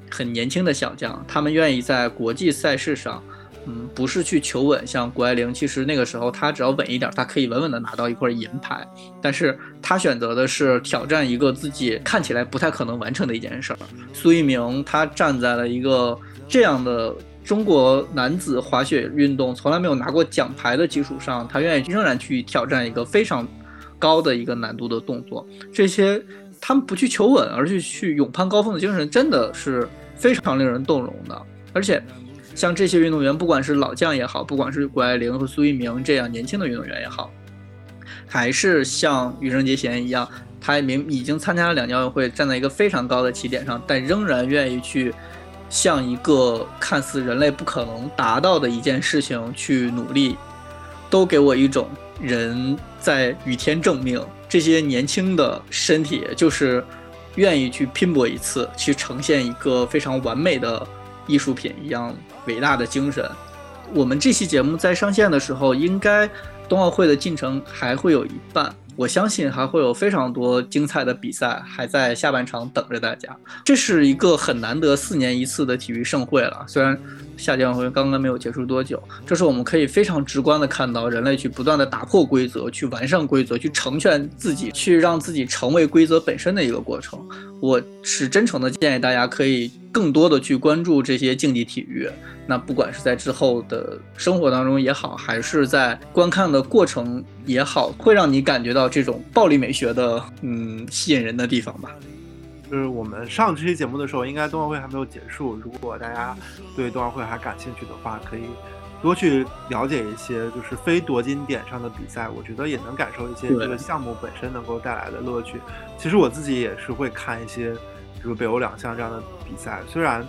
很年轻的小将，他们愿意在国际赛事上，嗯，不是去求稳。像谷爱凌，其实那个时候她只要稳一点，她可以稳稳的拿到一块银牌。但是她选择的是挑战一个自己看起来不太可能完成的一件事儿。苏翊鸣，他站在了一个这样的。中国男子滑雪运动从来没有拿过奖牌的基础上，他愿意仍然去挑战一个非常高的一个难度的动作。这些他们不去求稳，而是去勇攀高峰的精神，真的是非常令人动容的。而且，像这些运动员，不管是老将也好，不管是谷爱凌和苏翊鸣这样年轻的运动员也好，还是像羽生结弦一样，他明已经参加了两届奥运会，站在一个非常高的起点上，但仍然愿意去向一个看似人类不可能达到的一件事情去努力，都给我一种人在与天正命。这些年轻的身体就是愿意去拼搏一次，去呈现一个非常完美的艺术品一样伟大的精神。我们这期节目在上线的时候，应该冬奥会的进程还会有一半。我相信还会有非常多精彩的比赛还在下半场等着大家。这是一个很难得四年一次的体育盛会了，虽然夏季奥运会刚刚没有结束多久，这是我们可以非常直观的看到人类去不断的打破规则，去完善规则，去成全自己，去让自己成为规则本身的一个过程。我是真诚的建议大家可以更多的去关注这些竞技体育。那不管是在之后的生活当中也好，还是在观看的过程也好，会让你感觉到这种暴力美学的嗯吸引人的地方吧。就是我们上这期节目的时候，应该冬奥会还没有结束。如果大家对冬奥会还感兴趣的话，可以多去了解一些就是非夺金点上的比赛，我觉得也能感受一些这个项目本身能够带来的乐趣。其实我自己也是会看一些，比如北欧两项这样的比赛。虽然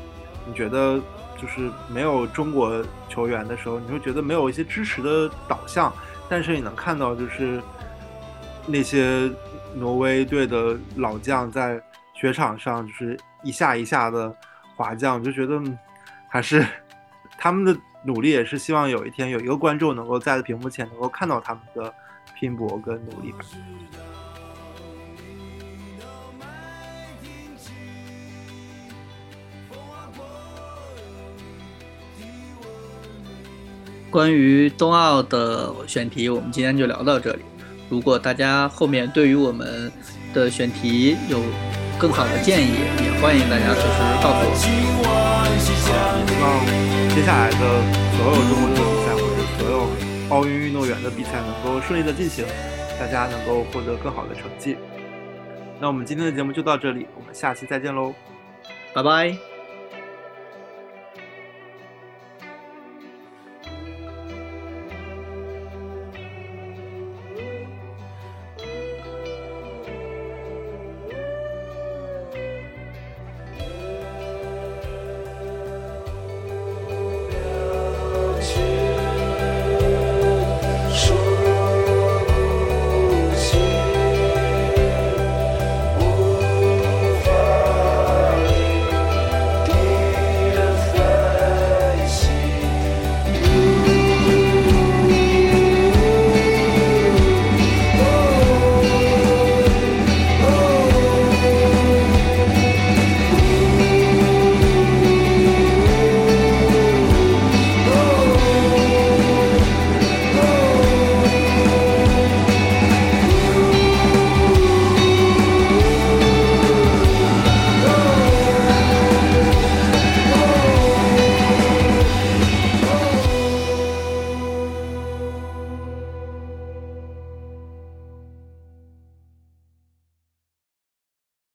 你觉得。就是没有中国球员的时候，你会觉得没有一些支持的导向，但是你能看到，就是那些挪威队的老将在雪场上，就是一下一下的滑降，就觉得还是他们的努力，也是希望有一天有一个观众能够在屏幕前能够看到他们的拼搏跟努力吧。关于冬奥的选题，我们今天就聊到这里。如果大家后面对于我们的选题有更好的建议，也欢迎大家随时告诉我。也希望接下来的所有中国队比赛或者所有奥运运动员的比赛能够顺利的进行，大家能够获得更好的成绩。那我们今天的节目就到这里，我们下期再见喽，拜拜。